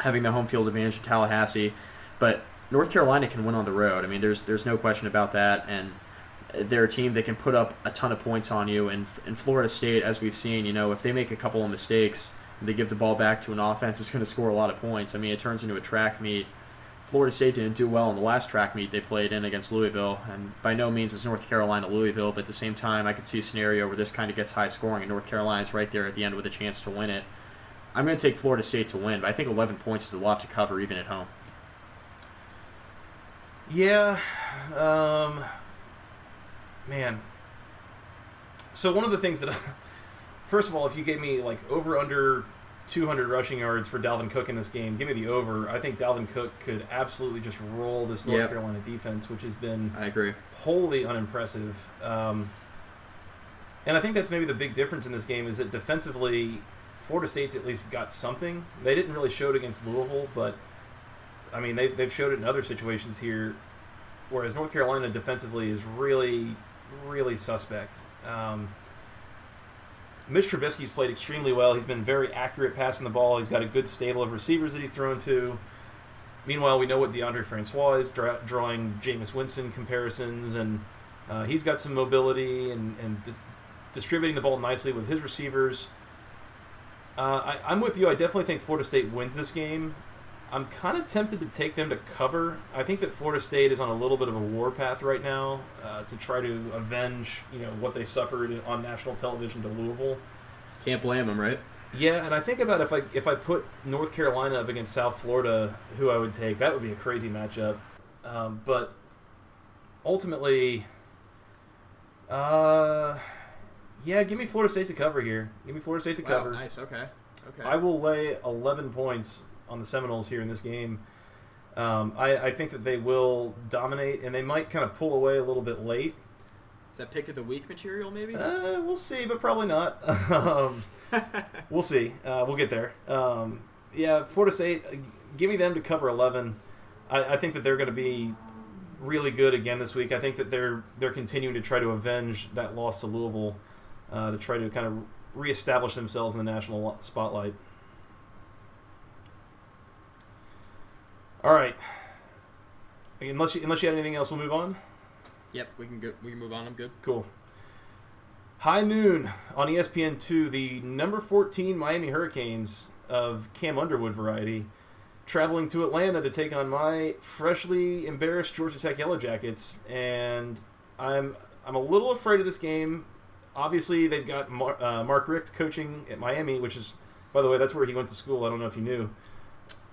having the home field advantage in Tallahassee, but North Carolina can win on the road. I mean, there's there's no question about that, and they're a team that can put up a ton of points on you. And in Florida State, as we've seen, you know, if they make a couple of mistakes, they give the ball back to an offense that's going to score a lot of points. I mean, it turns into a track meet. Florida State didn't do well in the last track meet they played in against Louisville, and by no means is North Carolina Louisville, but at the same time, I could see a scenario where this kind of gets high scoring, and North Carolina's right there at the end with a chance to win it. I'm going to take Florida State to win, but I think 11 points is a lot to cover even at home. Yeah, um, man. So one of the things that, I, first of all, if you gave me like over under 200 rushing yards for Dalvin Cook in this game, give me the over. I think Dalvin Cook could absolutely just roll this North Yep. Carolina defense, which has been I agree. wholly unimpressive. Um, and I think that's maybe the big difference in this game is that defensively, Florida State's at least got something. They didn't really show it against Louisville, but I mean they've they've showed it in other situations here. Whereas North Carolina defensively is really, really suspect. Um, Mitch Trubisky's played extremely well. He's been very accurate passing the ball. He's got a good stable of receivers that he's thrown to. Meanwhile, we know what Deondre Francois is dra- drawing Jameis Winston comparisons, and uh, he's got some mobility and, and di- distributing the ball nicely with his receivers. Uh, I, I'm with you. I definitely think Florida State wins this game. I'm kind of tempted to take them to cover. I think that Florida State is on a little bit of a warpath right now uh, to try to avenge, you know, what they suffered on national television to Louisville. Can't blame them, right? Yeah, and I think about if I if I put North Carolina up against South Florida, who I would take. That would be a crazy matchup. Um, but ultimately, uh, yeah, give me Florida State to cover here. Give me Florida State to cover. Nice. Okay. Okay. I will lay 11 points on the Seminoles here in this game. Um, I, I think that they will dominate, and they might kind of pull away a little bit late. Is that pick of the week material, maybe? Uh, we'll see, but probably not. um, we'll see. Uh, we'll get there. Um, yeah, Florida State, uh, give me them to cover 11. I, I think that they're going to be really good again this week. I think that they're they're continuing to try to avenge that loss to Louisville, uh, to try to kind of reestablish themselves in the national spotlight. All right. Unless you, unless you have anything else, we'll move on. Yep, we can go. We can move on. I'm good. Cool. High noon on E ESPN2, the number 14 Miami Hurricanes of Cam Underwood variety, traveling to Atlanta to take on my freshly embarrassed Georgia Tech Yellow Jackets, and I'm I'm a little afraid of this game. Obviously, they've got Mar- uh, Mark Richt coaching at Miami, which is, by the way, that's where he went to school. I don't know if you knew.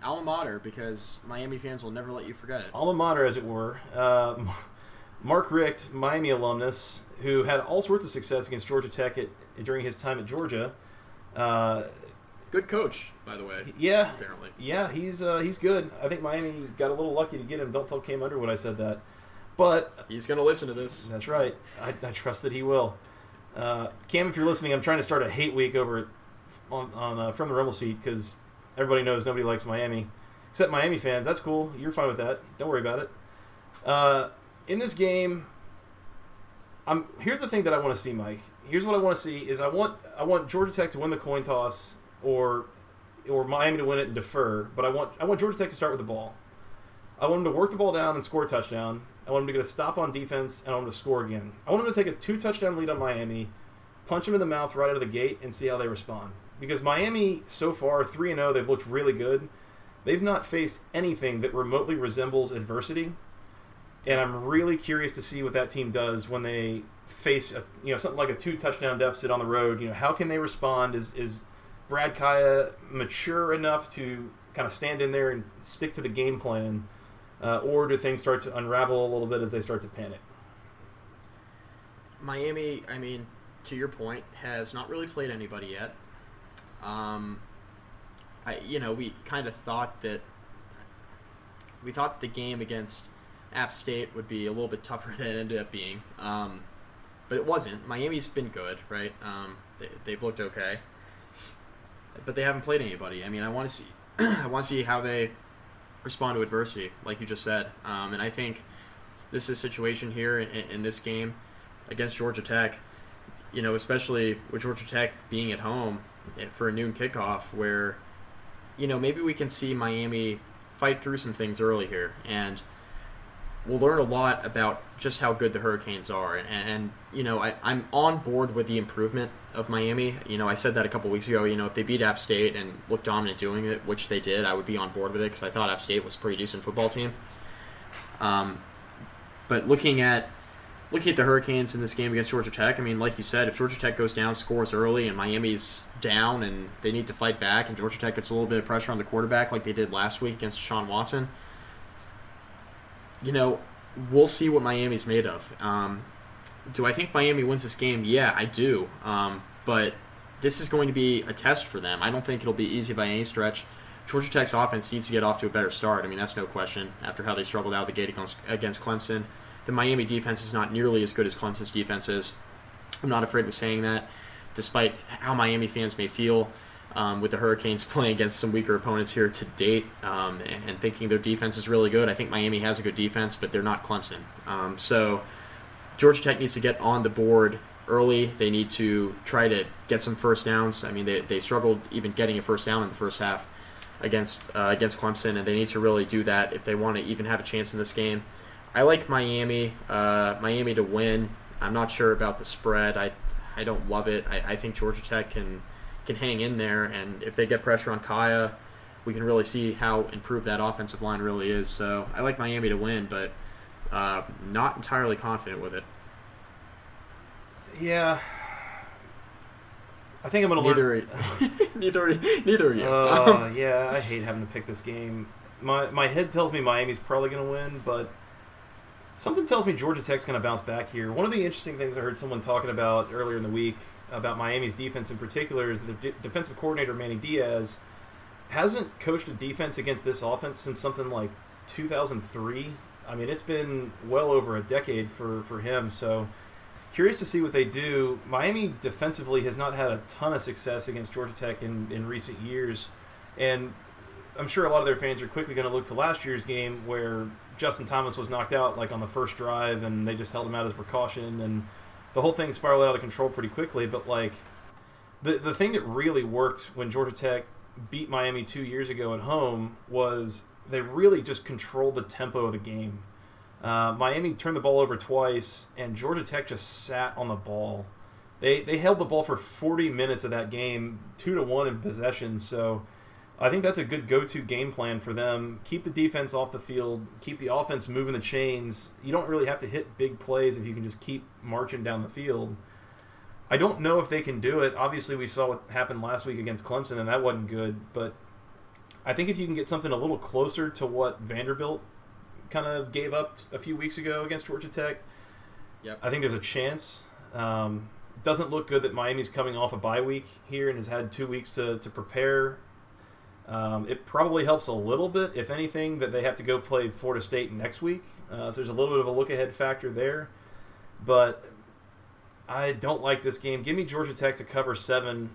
Alma mater, because Miami fans will never let you forget it. alma mater, as it were. Uh, Mark Richt, Miami alumnus, who had all sorts of success against Georgia Tech at, during his time at Georgia. Uh, Good coach, by the way. yeah, Apparently. yeah, he's uh, he's good. I think Miami got a little lucky to get him. Don't tell Cam Underwood I said that, but He's gonna listen to this. that's right. I, I trust that he will. Uh, Cam, if you're listening, I'm trying to start a hate week over on, on uh, from the Rumble seat because everybody knows nobody likes Miami except Miami fans. That's cool. You're fine with that. Don't worry about it. Uh, in this game, I'm here's the thing that I want to see, Mike. Here's what I want to see is I want I want Georgia Tech to win the coin toss or or Miami to win it and defer. But I want I want Georgia Tech to start with the ball. I want them to work the ball down and score a touchdown. I want them to get a stop on defense, and I want them to score again. I want them to take a two touchdown lead on Miami, punch them in the mouth right out of the gate, and see how they respond. Because Miami, so far, 3 and 0, they've looked really good. They've not faced anything that remotely resembles adversity. And I'm really curious to see what that team does when they face a, you know something like a two touchdown deficit on the road. You know, how can they respond? Is is Brad Kaaya mature enough to kind of stand in there and stick to the game plan, uh, or do things start to unravel a little bit as they start to panic? Miami, I mean, to your point, has not really played anybody yet. Um, I, you know, we kind of thought that we thought the game against App State would be a little bit tougher than it ended up being. Um, but it wasn't. Miami's been good, right? Um, they, they've looked okay, but they haven't played anybody. I mean, I want to see, I want to see how they respond to adversity, like you just said. Um, and I think this is a situation here in, in this game against Georgia Tech. You know, especially with Georgia Tech being at home for a noon kickoff, where you know maybe we can see Miami fight through some things early here and we'll learn a lot about just how good the Hurricanes are. And, and you know, I, I'm on board with the improvement of Miami. You know, I said that a couple weeks ago. You know, if they beat App State and look dominant doing it, which they did, I would be on board with it because I thought App State was a pretty decent football team. Um, but looking at looking at the Hurricanes in this game against Georgia Tech, I mean, like you said, if Georgia Tech goes down, scores early, and Miami's down, and they need to fight back, and Georgia Tech gets a little bit of pressure on the quarterback, like they did last week against Sean Watson, you know, we'll see what Miami's made of. Um, do I think Miami wins this game? Yeah, I do. Um, but this is going to be a test for them. I don't think it'll be easy by any stretch. Georgia Tech's offense needs to get off to a better start. I mean, that's no question. After how they struggled out of the gate against, against Clemson, the Miami defense is not nearly as good as Clemson's defense is. I'm not afraid of saying that, despite how Miami fans may feel um, with the Hurricanes playing against some weaker opponents here to date um, and, and, thinking their defense is really good. I think Miami has a good defense, but they're not Clemson. Um, so Georgia Tech needs to get on the board early. They need to try to get some first downs. I mean, they, they struggled even getting a first down in the first half against uh, against Clemson, and they need to really do that if they want to even have a chance in this game. I like Miami, uh, Miami to win. I'm not sure about the spread. I I don't love it. I, I think Georgia Tech can can hang in there, and if they get pressure on Kaaya, we can really see how improved that offensive line really is. So I like Miami to win, but uh, not entirely confident with it. Yeah, I think I'm gonna neither, learn. neither, neither are you. Uh, yeah, I hate having to pick this game. My my head tells me Miami's probably gonna win, but something tells me Georgia Tech's gonna bounce back here. One of the interesting things I heard someone talking about earlier in the week about Miami's defense in particular is that the de- defensive coordinator Manny Diaz hasn't coached a defense against this offense since something like 2003. I mean, it's been well over a decade for, for him. So, curious to see what they do. Miami defensively has not had a ton of success against Georgia Tech in, in recent years. And I'm sure a lot of their fans are quickly going to look to last year's game where Justin Thomas was knocked out like on the first drive and they just held him out as precaution. And the whole thing spiraled out of control pretty quickly. But like the the thing that really worked when Georgia Tech beat Miami two years ago at home was they really just controlled the tempo of the game. Uh, Miami turned the ball over twice, and Georgia Tech just sat on the ball. They they held the ball for 40 minutes of that game, two to one in possession. So I think that's a good go-to game plan for them. Keep the defense off the field, keep the offense moving the chains. You don't really have to hit big plays if you can just keep marching down the field. I don't know if they can do it. Obviously, we saw what happened last week against Clemson, and that wasn't good. But I think if you can get something a little closer to what Vanderbilt kind of gave up a few weeks ago against Georgia Tech, yep. I think there's a chance. Um, doesn't look good that Miami's coming off a bye week here and has had two weeks to, to prepare um, it probably helps a little bit, if anything, that they have to go play Florida State next week. Uh, so there's a little bit of a look ahead factor there. But I don't like this game. Give me Georgia Tech to cover seven.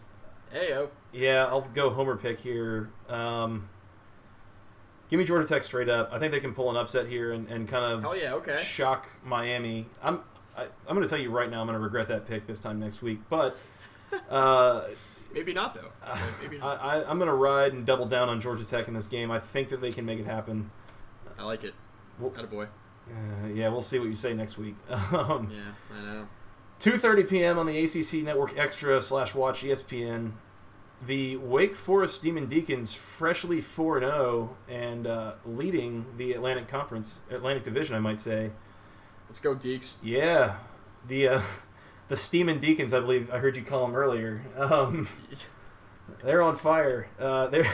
Heyo. Yeah, I'll go homer pick here. Um, give me Georgia Tech straight up. I think they can pull an upset here and, and kind of Hell yeah, okay. shock Miami. I'm I, am i am going to tell you right now, I'm going to regret that pick this time next week. But uh, Maybe not though. Maybe not. I, I, I'm going to ride and double down on Georgia Tech in this game. I think that they can make it happen. I like it. Well- Attaboy. Uh, yeah, we'll see what you say next week. Um, Yeah, I know. 2:30 p.m. on the ACC Network Extra slash Watch ESPN. The Wake Forest Demon Deacons, freshly 4 0 and uh, leading the Atlantic Conference, Atlantic Division, I might say. Let's go, Deeks. Yeah, the uh, the Steamin' Deacons, I believe I heard you call them earlier. Um, they're on fire. Uh, they're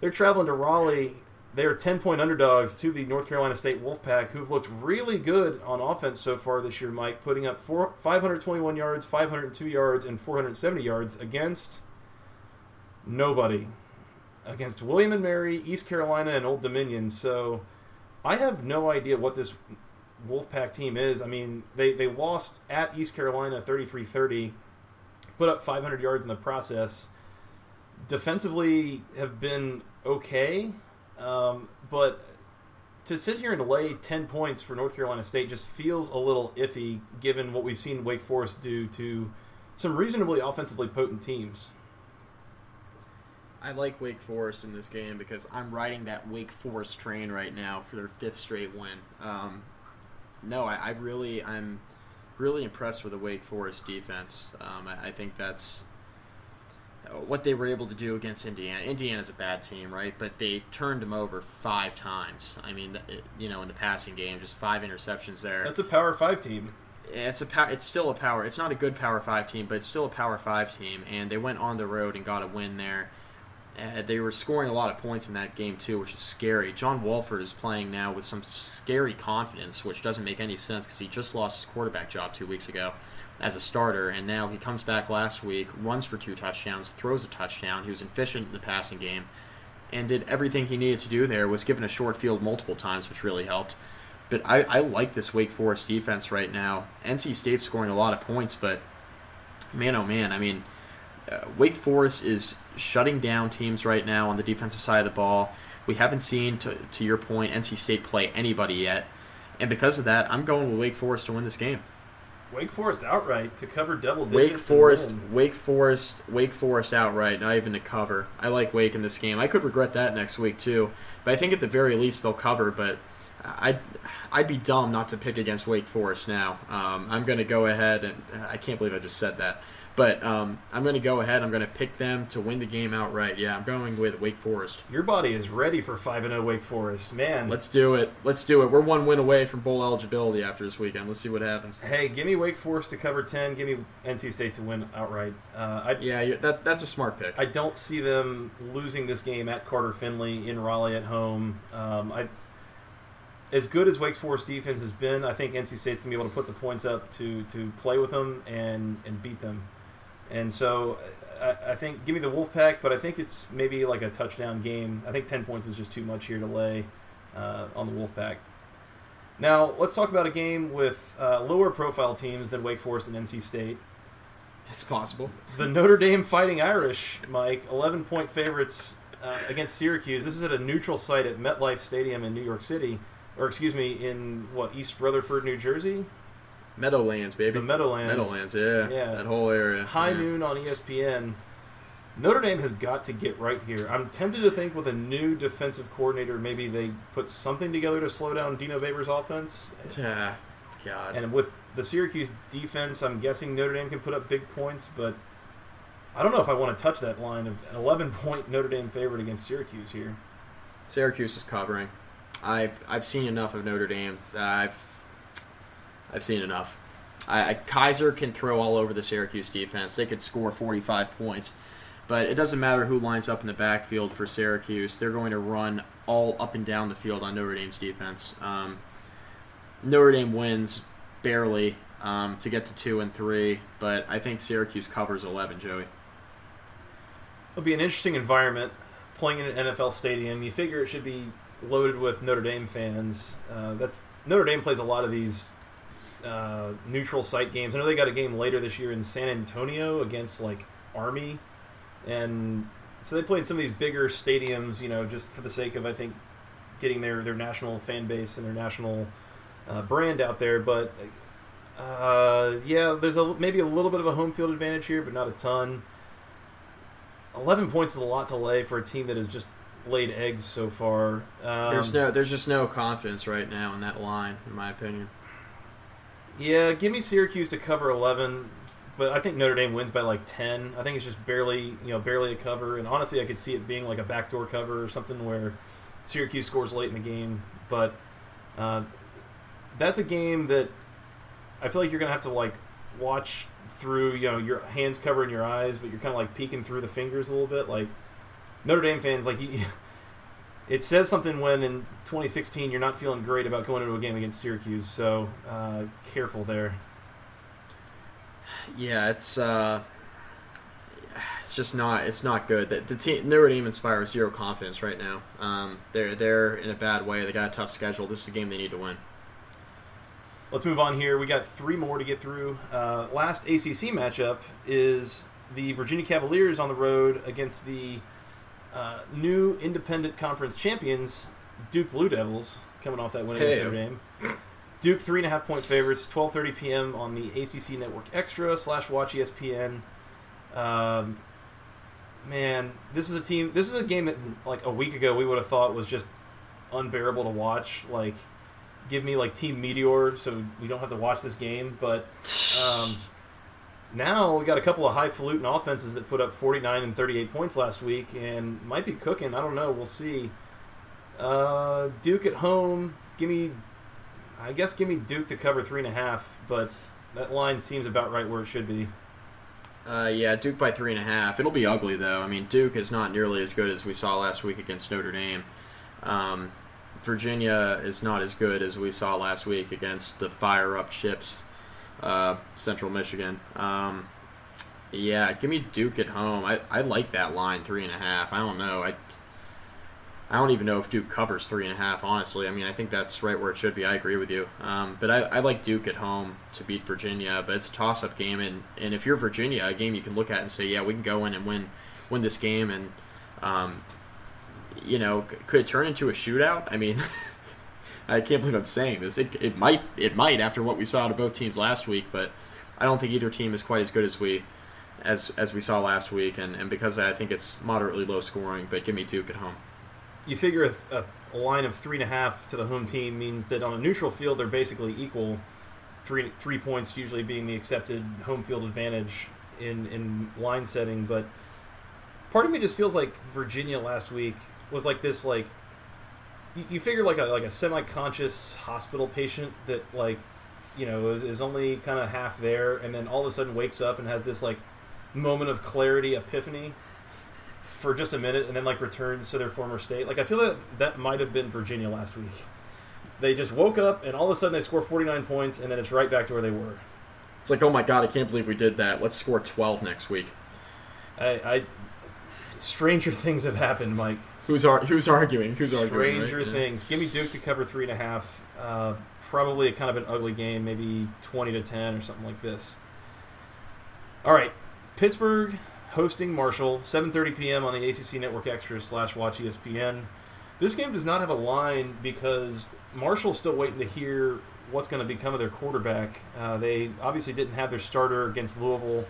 they're traveling to Raleigh. They're 10 point underdogs to the North Carolina State Wolfpack, who've looked really good on offense so far this year, Mike, putting up four, 521 yards, 502 yards, and 470 yards against nobody. Against William and Mary, East Carolina, and Old Dominion. So I have no idea what this Wolfpack team is. I mean, they, they lost at East Carolina 33 30, put up 500 yards in the process. Defensively, have been okay, um, but to sit here and lay 10 points for North Carolina State just feels a little iffy given what we've seen Wake Forest do to some reasonably offensively potent teams. I like Wake Forest in this game because I'm riding that Wake Forest train right now for their fifth straight win. Um, no, I, I really, I'm really impressed with the Wake Forest defense. Um, I, I think that's what they were able to do against Indiana. Indiana's a bad team, right? But they turned them over five times. I mean, you know, in the passing game, just five interceptions there. That's a Power 5 team. It's a pow- it's still a power. It's not a good Power Five team, but it's still a Power Five team, and they went on the road and got a win there. Uh, they were scoring a lot of points in that game too, which is scary. John Wolford is playing now with some scary confidence, which doesn't make any sense because he just lost his quarterback job two weeks ago as a starter, and now he comes back last week, runs for two touchdowns, throws a touchdown. He was efficient in the passing game, and did everything he needed to do there. Was given a short field multiple times, which really helped. But I, I like this Wake Forest defense right now. NC State's scoring a lot of points, but man, oh man, I mean, uh, Wake Forest is shutting down teams right now on the defensive side of the ball. We haven't seen, to, to your point, NC State play anybody yet. And because of that, I'm going with Wake Forest to win this game. Wake Forest outright to cover double digits. Wake Forest. Wake Forest, Wake Forest outright, not even to cover. I like Wake in this game. I could regret that next week too, but I think at the very least they'll cover. But I'd I'd be dumb not to pick against Wake Forest now. Um, I'm going to go ahead and I can't believe I just said that, but um, I'm going to go ahead. I'm going to pick them to win the game outright. Yeah, I'm going with Wake Forest. Your body is ready for 5 0 Wake Forest. Man. Let's do it. Let's do it. We're one win away from bowl eligibility after this weekend. Let's see what happens. Hey, give me Wake Forest to cover 10. Give me NC State to win outright. Uh, I, Yeah, that that's a smart pick. I don't see them losing this game at Carter Finley in Raleigh at home. Um, I, as good as Wake Forest defense has been, I think NC State's gonna be able to put the points up to to play with them and and beat them. And so I, I think give me the Wolfpack, but I think it's maybe like a touchdown game. I think ten points is just too much here to lay uh, on the Wolfpack. Now let's talk about a game with uh, lower profile teams than Wake Forest and NC State. It's possible. The Notre Dame Fighting Irish, Mike, 11 point favorites uh, against Syracuse. This is at a neutral site at MetLife Stadium in New York City, or excuse me, in what, East Rutherford, New Jersey? Meadowlands, baby. The Meadowlands. Meadowlands, yeah. Yeah. That whole area. High yeah. noon on ESPN. Notre Dame has got to get right here. I'm tempted to think with a new defensive coordinator, maybe they put something together to slow down Dino Babers' offense. Ah, God. And with the Syracuse defense, I'm guessing Notre Dame can put up big points, but I don't know if I want to touch that line of 11 point Notre Dame favorite against Syracuse here. Syracuse is covering. I've I've seen enough of Notre Dame. I've I've seen enough. I, I, Kizer can throw all over the Syracuse defense. They could score 45 points, but it doesn't matter who lines up in the backfield for Syracuse. They're going to run all up and down the field on Notre Dame's defense. Um, Notre Dame wins barely um, to get to two and three, but I think Syracuse covers 11. Joey. It'll be an interesting environment playing in an NFL stadium. You figure it should be loaded with Notre Dame fans. Uh, that's Notre Dame plays a lot of these uh, neutral site games. I know they got a game later this year in San Antonio against like Army, and so they played some of these bigger stadiums. You know, just for the sake of I think getting their their national fan base and their national uh, brand out there. But uh, yeah, there's a maybe a little bit of a home field advantage here, but not a ton. 11 points is a lot to lay for a team that has just laid eggs so far. Um, there's no, there's just no confidence right now in that line, in my opinion. Yeah, give me Syracuse to cover 11, but I think Notre Dame wins by like 10. I think it's just barely, you know, barely a cover. And honestly, I could see it being like a backdoor cover or something where Syracuse scores late in the game. But uh, that's a game that I feel like you're gonna have to like watch through. You know, your hands covering your eyes, but you're kind of like peeking through the fingers a little bit. Like Notre Dame fans, like you, it says something when in 2016 you're not feeling great about going into a game against Syracuse. So uh, careful there. Yeah, it's uh, it's just not it's not good. The, the team Notre Dame inspires zero confidence right now. Um, they're they're in a bad way. They got a tough schedule. This is a game they need to win. Let's move on here. We got three more to get through. Uh, last ACC matchup is the Virginia Cavaliers on the road against the uh, new independent conference champions, Duke Blue Devils, coming off that win against Hey. Notre Dame. Duke three and a half point favorites, twelve thirty p.m. on the ACC Network Extra slash Watch ESPN. Um, man, this is a team. This is a game that like a week ago we would have thought was just unbearable to watch. Like, give me like Team Meteor so we don't have to watch this game. But um, now we got a couple of highfalutin offenses that put up 49 and 38 points last week and might be cooking. I don't know. We'll see. Uh, Duke at home. Give me, I guess, give me Duke to cover three and a half. But that line seems about right where it should be. Uh, yeah, Duke by three and a half. It'll be ugly though. I mean, Duke is not nearly as good as we saw last week against Notre Dame. Um, Virginia is not as good as we saw last week against the fire up chips, uh, Central Michigan. Um, yeah, give me Duke at home. I, I like that line three and a half. I don't know. I I don't even know if Duke covers three and a half. Honestly, I mean, I think that's right where it should be. I agree with you. Um, but I, I like Duke at home to beat Virginia. But it's a toss-up game, and, and if you're Virginia, a game you can look at and say, yeah, we can go in and win win this game, and um, you know, could it turn into a shootout? I mean, I can't believe I'm saying this. It, it might it might after what we saw out of both teams last week, but I don't think either team is quite as good as we as as we saw last week, and, and because I think it's moderately low scoring. But give me Duke at home. You figure a, a line of three and a half to the home team means that on a neutral field they're basically equal. Three three points usually being the accepted home field advantage in in line setting, but part of me just feels like Virginia last week was like this like you, you figure like a like a semi conscious hospital patient that like you know is, is only kind of half there and then all of a sudden wakes up and has this like moment of clarity epiphany for just a minute and then like returns to their former state. Like I feel that that might have been Virginia last week. They just woke up and all of a sudden they score 49 points and then it's right back to where they were. It's like, oh my god, I can't believe we did that. Let's score 12 next week. I, I stranger things have happened, Mike. Who's ar- who's arguing? Who's arguing? stranger right? Yeah. things. Give me Duke to cover three and a half. Uh, probably a kind of an ugly game, maybe 20 to 10 or something like this. All right, Pittsburgh hosting Marshall, 7:30 p.m. on the ACC Network Extra slash Watch ESPN. This game does not have a line because Marshall's still waiting to hear what's going to become of their quarterback. Uh, they obviously didn't have their starter against Louisville.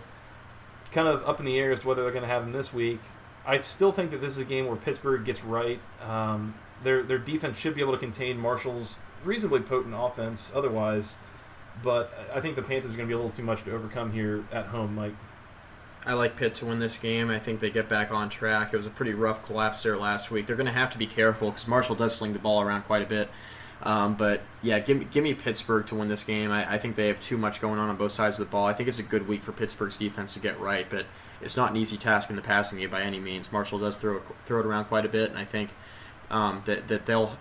Kind of up in the air as to whether they're going to have him this week. I still think that this is a game where Pittsburgh gets right. Um, their their defense should be able to contain Marshall's reasonably potent offense. Otherwise, but I think the Panthers are going to be a little too much to overcome here at home, Mike. I like Pitt to win this game. I think they get back on track. It was a pretty rough collapse there last week. They're going to have to be careful because Marshall does sling the ball around quite a bit. Um, but yeah, give me give me Pittsburgh to win this game. I, I think they have too much going on on both sides of the ball. I think it's a good week for Pittsburgh's defense to get right, but it's not an easy task in the passing game by any means. Marshall does throw throw it around quite a bit, and I think um, that that they'll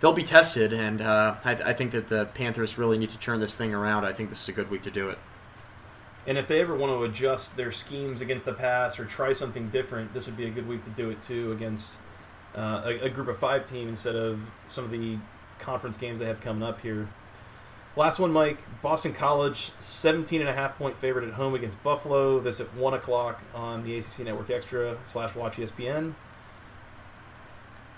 they'll be tested. And uh, I, I think that the Panthers really need to turn this thing around. I think this is a good week to do it. And if they ever want to adjust their schemes against the pass or try something different, this would be a good week to do it too against uh, a, a group of five team instead of some of the conference games they have coming up here. Last one, Mike. Boston College, 17 and a half point favorite at home against Buffalo. This at 1 o'clock on the ACC Network Extra slash Watch ESPN.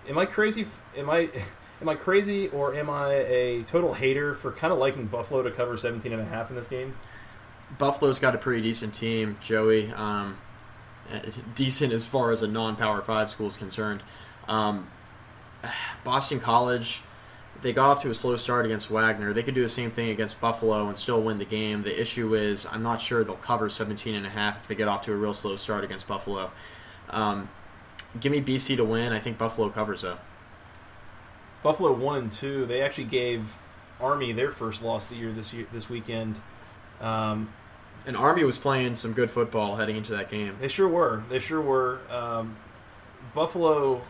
Am I crazy? Am I am I crazy or am I a total hater for kind of liking Buffalo to cover 17 and a half in this game? Buffalo's got a pretty decent team, Joey. Um, decent as far as a non-power five school is concerned. Um, Boston College, they got off to a slow start against Wagner. They could do the same thing against Buffalo and still win the game. The issue is I'm not sure they'll cover 17 and a half if they get off to a real slow start against Buffalo. Um, give me BC to win. I think Buffalo covers though. Buffalo one and two. They actually gave Army their first loss of the year this year this weekend. Um, and Army was playing some good football heading into that game. They sure were. They sure were. Um, Buffalo,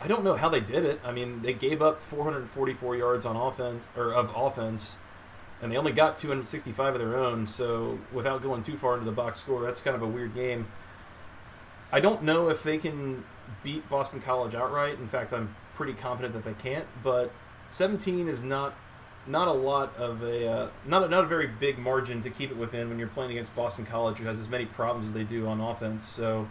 I don't know how they did it. I mean, they gave up 444 yards on offense or of offense, and they only got 265 of their own. So without going too far into the box score, that's kind of a weird game. I don't know if they can beat Boston College outright. In fact, I'm pretty confident that they can't. But 17 is not not a lot of a uh, not a, not a very big margin to keep it within when you're playing against Boston College, who has as many problems as they do on offense. So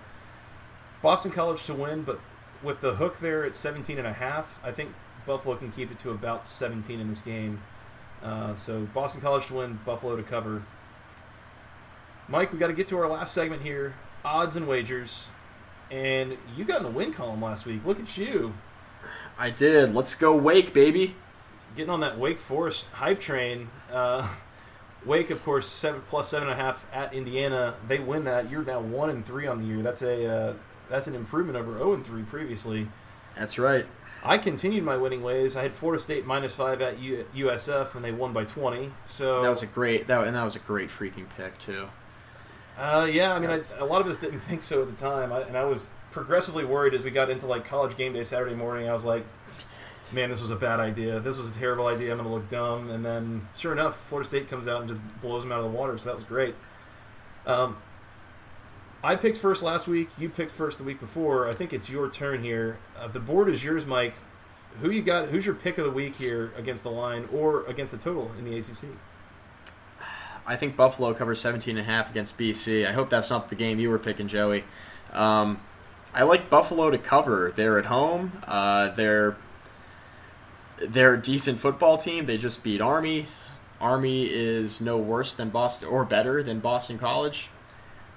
Boston College to win, but with the hook there at 17 and a half, I think Buffalo can keep it to about 17 in this game. Uh, so Boston College to win, Buffalo to cover. Mike, we got to get to our last segment here: odds and wagers. And you got in the win column last week. Look at you. I did. Let's go Wake, baby getting on that Wake Forest hype train. Uh, Wake, of course, seven plus seven and a half at Indiana. They win that. You're now one and three on the year. That's a uh, that's an improvement over zero and three previously. That's right. I continued my winning ways. I had Florida State minus five at U- USF, and they won by twenty. So that was a great that and that was a great freaking pick too. Uh, yeah, I mean, I, a lot of us didn't think so at the time, I, and I was progressively worried as we got into like college game day Saturday morning. I was like, man, this was a bad idea. This was a terrible idea. I'm going to look dumb. And then, sure enough, Florida State comes out and just blows them out of the water. So that was great. Um, I picked first last week. You picked first the week before. I think it's your turn here. Uh, the board is yours, Mike. Who you got? Who's your pick of the week here against the line or against the total in the ACC? I think Buffalo covers 17 and a half against BC. I hope that's not the game you were picking, Joey. Um, I like Buffalo to cover. They're at home. Uh, they're they're a decent football team. They just beat Army. Army is no worse than Boston or better than Boston College.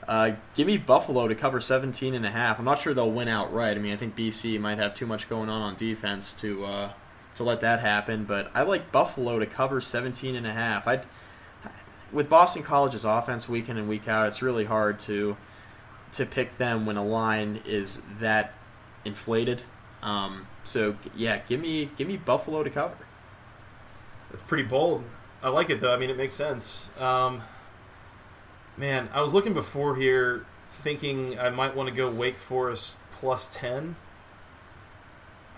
Uh, give me Buffalo to cover 17 and a half. I'm not sure they'll win outright. I mean, I think BC might have too much going on on defense to uh, to let that happen, but I like Buffalo to cover 17 and a half. I with Boston College's offense week in and week out, it's really hard to to pick them when a line is that inflated. Um, so yeah, give me give me Buffalo to cover. That's pretty bold. I like it though. I mean, it makes sense. Um, man, I was looking before here, thinking I might want to go Wake Forest plus ten.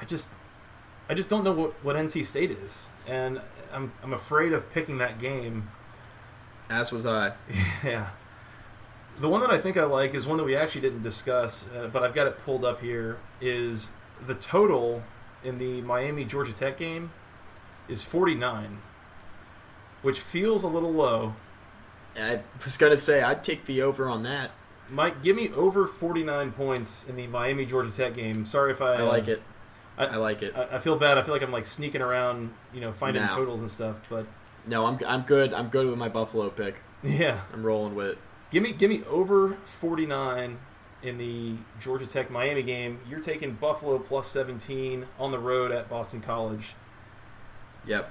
I just, I just don't know what, what NC State is, and I'm I'm afraid of picking that game. As was I. Yeah. The one that I think I like is one that we actually didn't discuss, uh, but I've got it pulled up here. Is the total in the Miami Georgia Tech game is 49, which feels a little low. I was gonna say I'd take the over on that. Mike, give me over 49 points in the Miami Georgia Tech game. Sorry if I. I like uh, it. I, I, like it. I, I, feel bad. I feel like I'm like sneaking around, you know, finding no. totals and stuff. But no, I'm I'm good. I'm good with my Buffalo pick. Yeah, I'm rolling with it. Give me give me over 49 in the Georgia Tech Miami game. You're taking Buffalo plus 17 on the road at Boston College. Yep.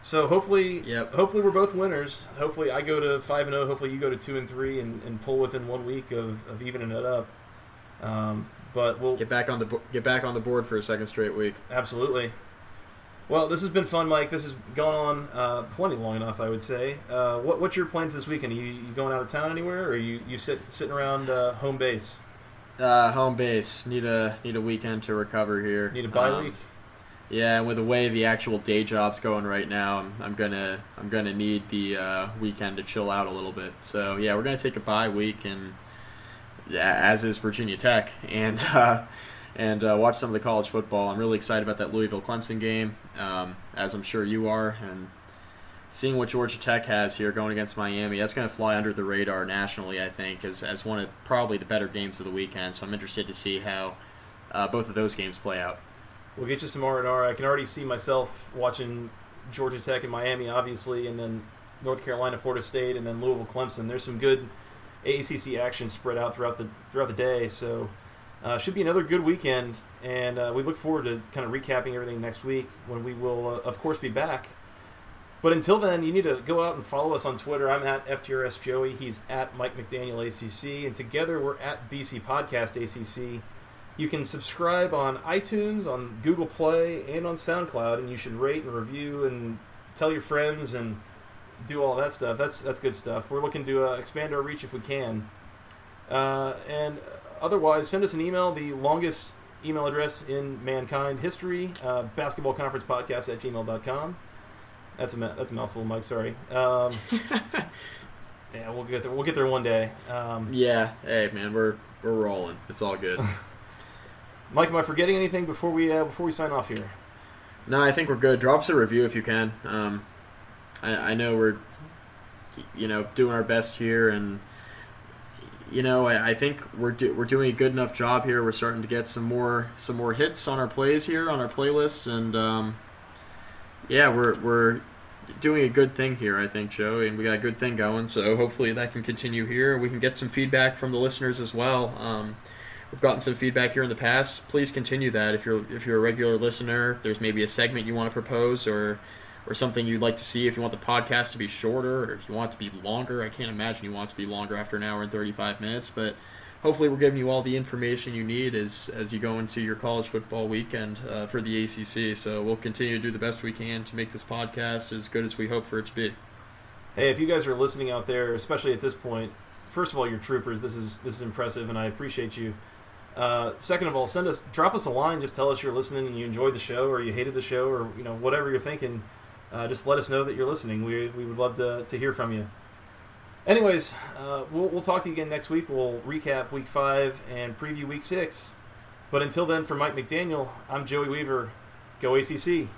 So hopefully, yep. hopefully we're both winners. Hopefully I go to five and zero. Oh. Hopefully you go to two and three and, and pull within one week of, of evening it up. Um, but we'll get back on the get back on the board for a second straight week. Absolutely. Well, this has been fun, Mike. This has gone on uh, plenty long enough, I would say. Uh, what, what's your plan for this weekend? Are you, you going out of town anywhere, or are you you sit sitting around uh, home base? Uh, home base. Need a need a weekend to recover here. Need a bye um, week. Yeah, with the way the actual day job's going right now, I'm, I'm gonna I'm gonna need the uh, weekend to chill out a little bit. So yeah, we're gonna take a bye week, and as is Virginia Tech, and uh, and uh, watch some of the college football. I'm really excited about that Louisville Clemson game, um, as I'm sure you are, and seeing what Georgia Tech has here going against Miami. That's to fly under the radar nationally, I think, as as one of probably the better games of the weekend. So I'm interested to see how uh, both of those games play out. We'll get you some R and R. I can already see myself watching Georgia Tech and Miami, obviously, and then North Carolina, Florida State, and then Louisville, Clemson. There's some good ACC action spread out throughout the throughout the day. So uh, should be another good weekend, and uh, we look forward to kind of recapping everything next week when we will, uh, of course, be back. But until then, you need to go out and follow us on Twitter. I'm at FTRS Joey. He's at Mike McDaniel ACC, and together we're at BC Podcast ACC. You can subscribe on iTunes, on Google Play, and on SoundCloud, and you should rate and review and tell your friends and do all that stuff. That's that's good stuff. We're looking to uh, expand our reach if we can. Uh, and otherwise, send us an email. The longest email address in mankind history, uh, basketballconferencepodcast at gmail.com. That's a that's a mouthful, Mike. Sorry. Um, yeah, we'll get there. We'll get there one day. Um, Yeah, hey man, we're we're rolling. It's all good. Mike, am I forgetting anything before we uh, before we sign off here? no, I think we're good. Drop us a review if you can. Um, I, I know we're, you know, doing our best here, and you know, I, I think we're do, we're doing a good enough job here. We're starting to get some more some more hits on our plays here on our playlists, and um, yeah, we're we're doing a good thing here. I think, Joe, and we got a good thing going. So hopefully that can continue here. We can get some feedback from the listeners as well. Um, We've gotten some feedback here in the past. Please continue that. If you're if you're a regular listener, there's maybe a segment you want to propose or or something you'd like to see. If you want the podcast to be shorter or if you want it to be longer, I can't imagine you want it to be longer after an hour and 35 minutes. But hopefully, we're giving you all the information you need as as you go into your college football weekend uh, for the ACC. So we'll continue to do the best we can to make this podcast as good as we hope for it to be. Hey, if you guys are listening out there, especially at this point, first of all, you're troopers. This is this is impressive, and I appreciate you. Uh, second of all, send us, drop us a line. Just tell us you're listening and you enjoyed the show, or you hated the show, or you know whatever you're thinking. Uh, just let us know that you're listening. We, we would love to, to hear from you. Anyways, uh, we'll, we'll talk to you again next week. We'll recap week five and preview week six. But until then, for Mike McDaniel, I'm Joey Weaver. Go ACC.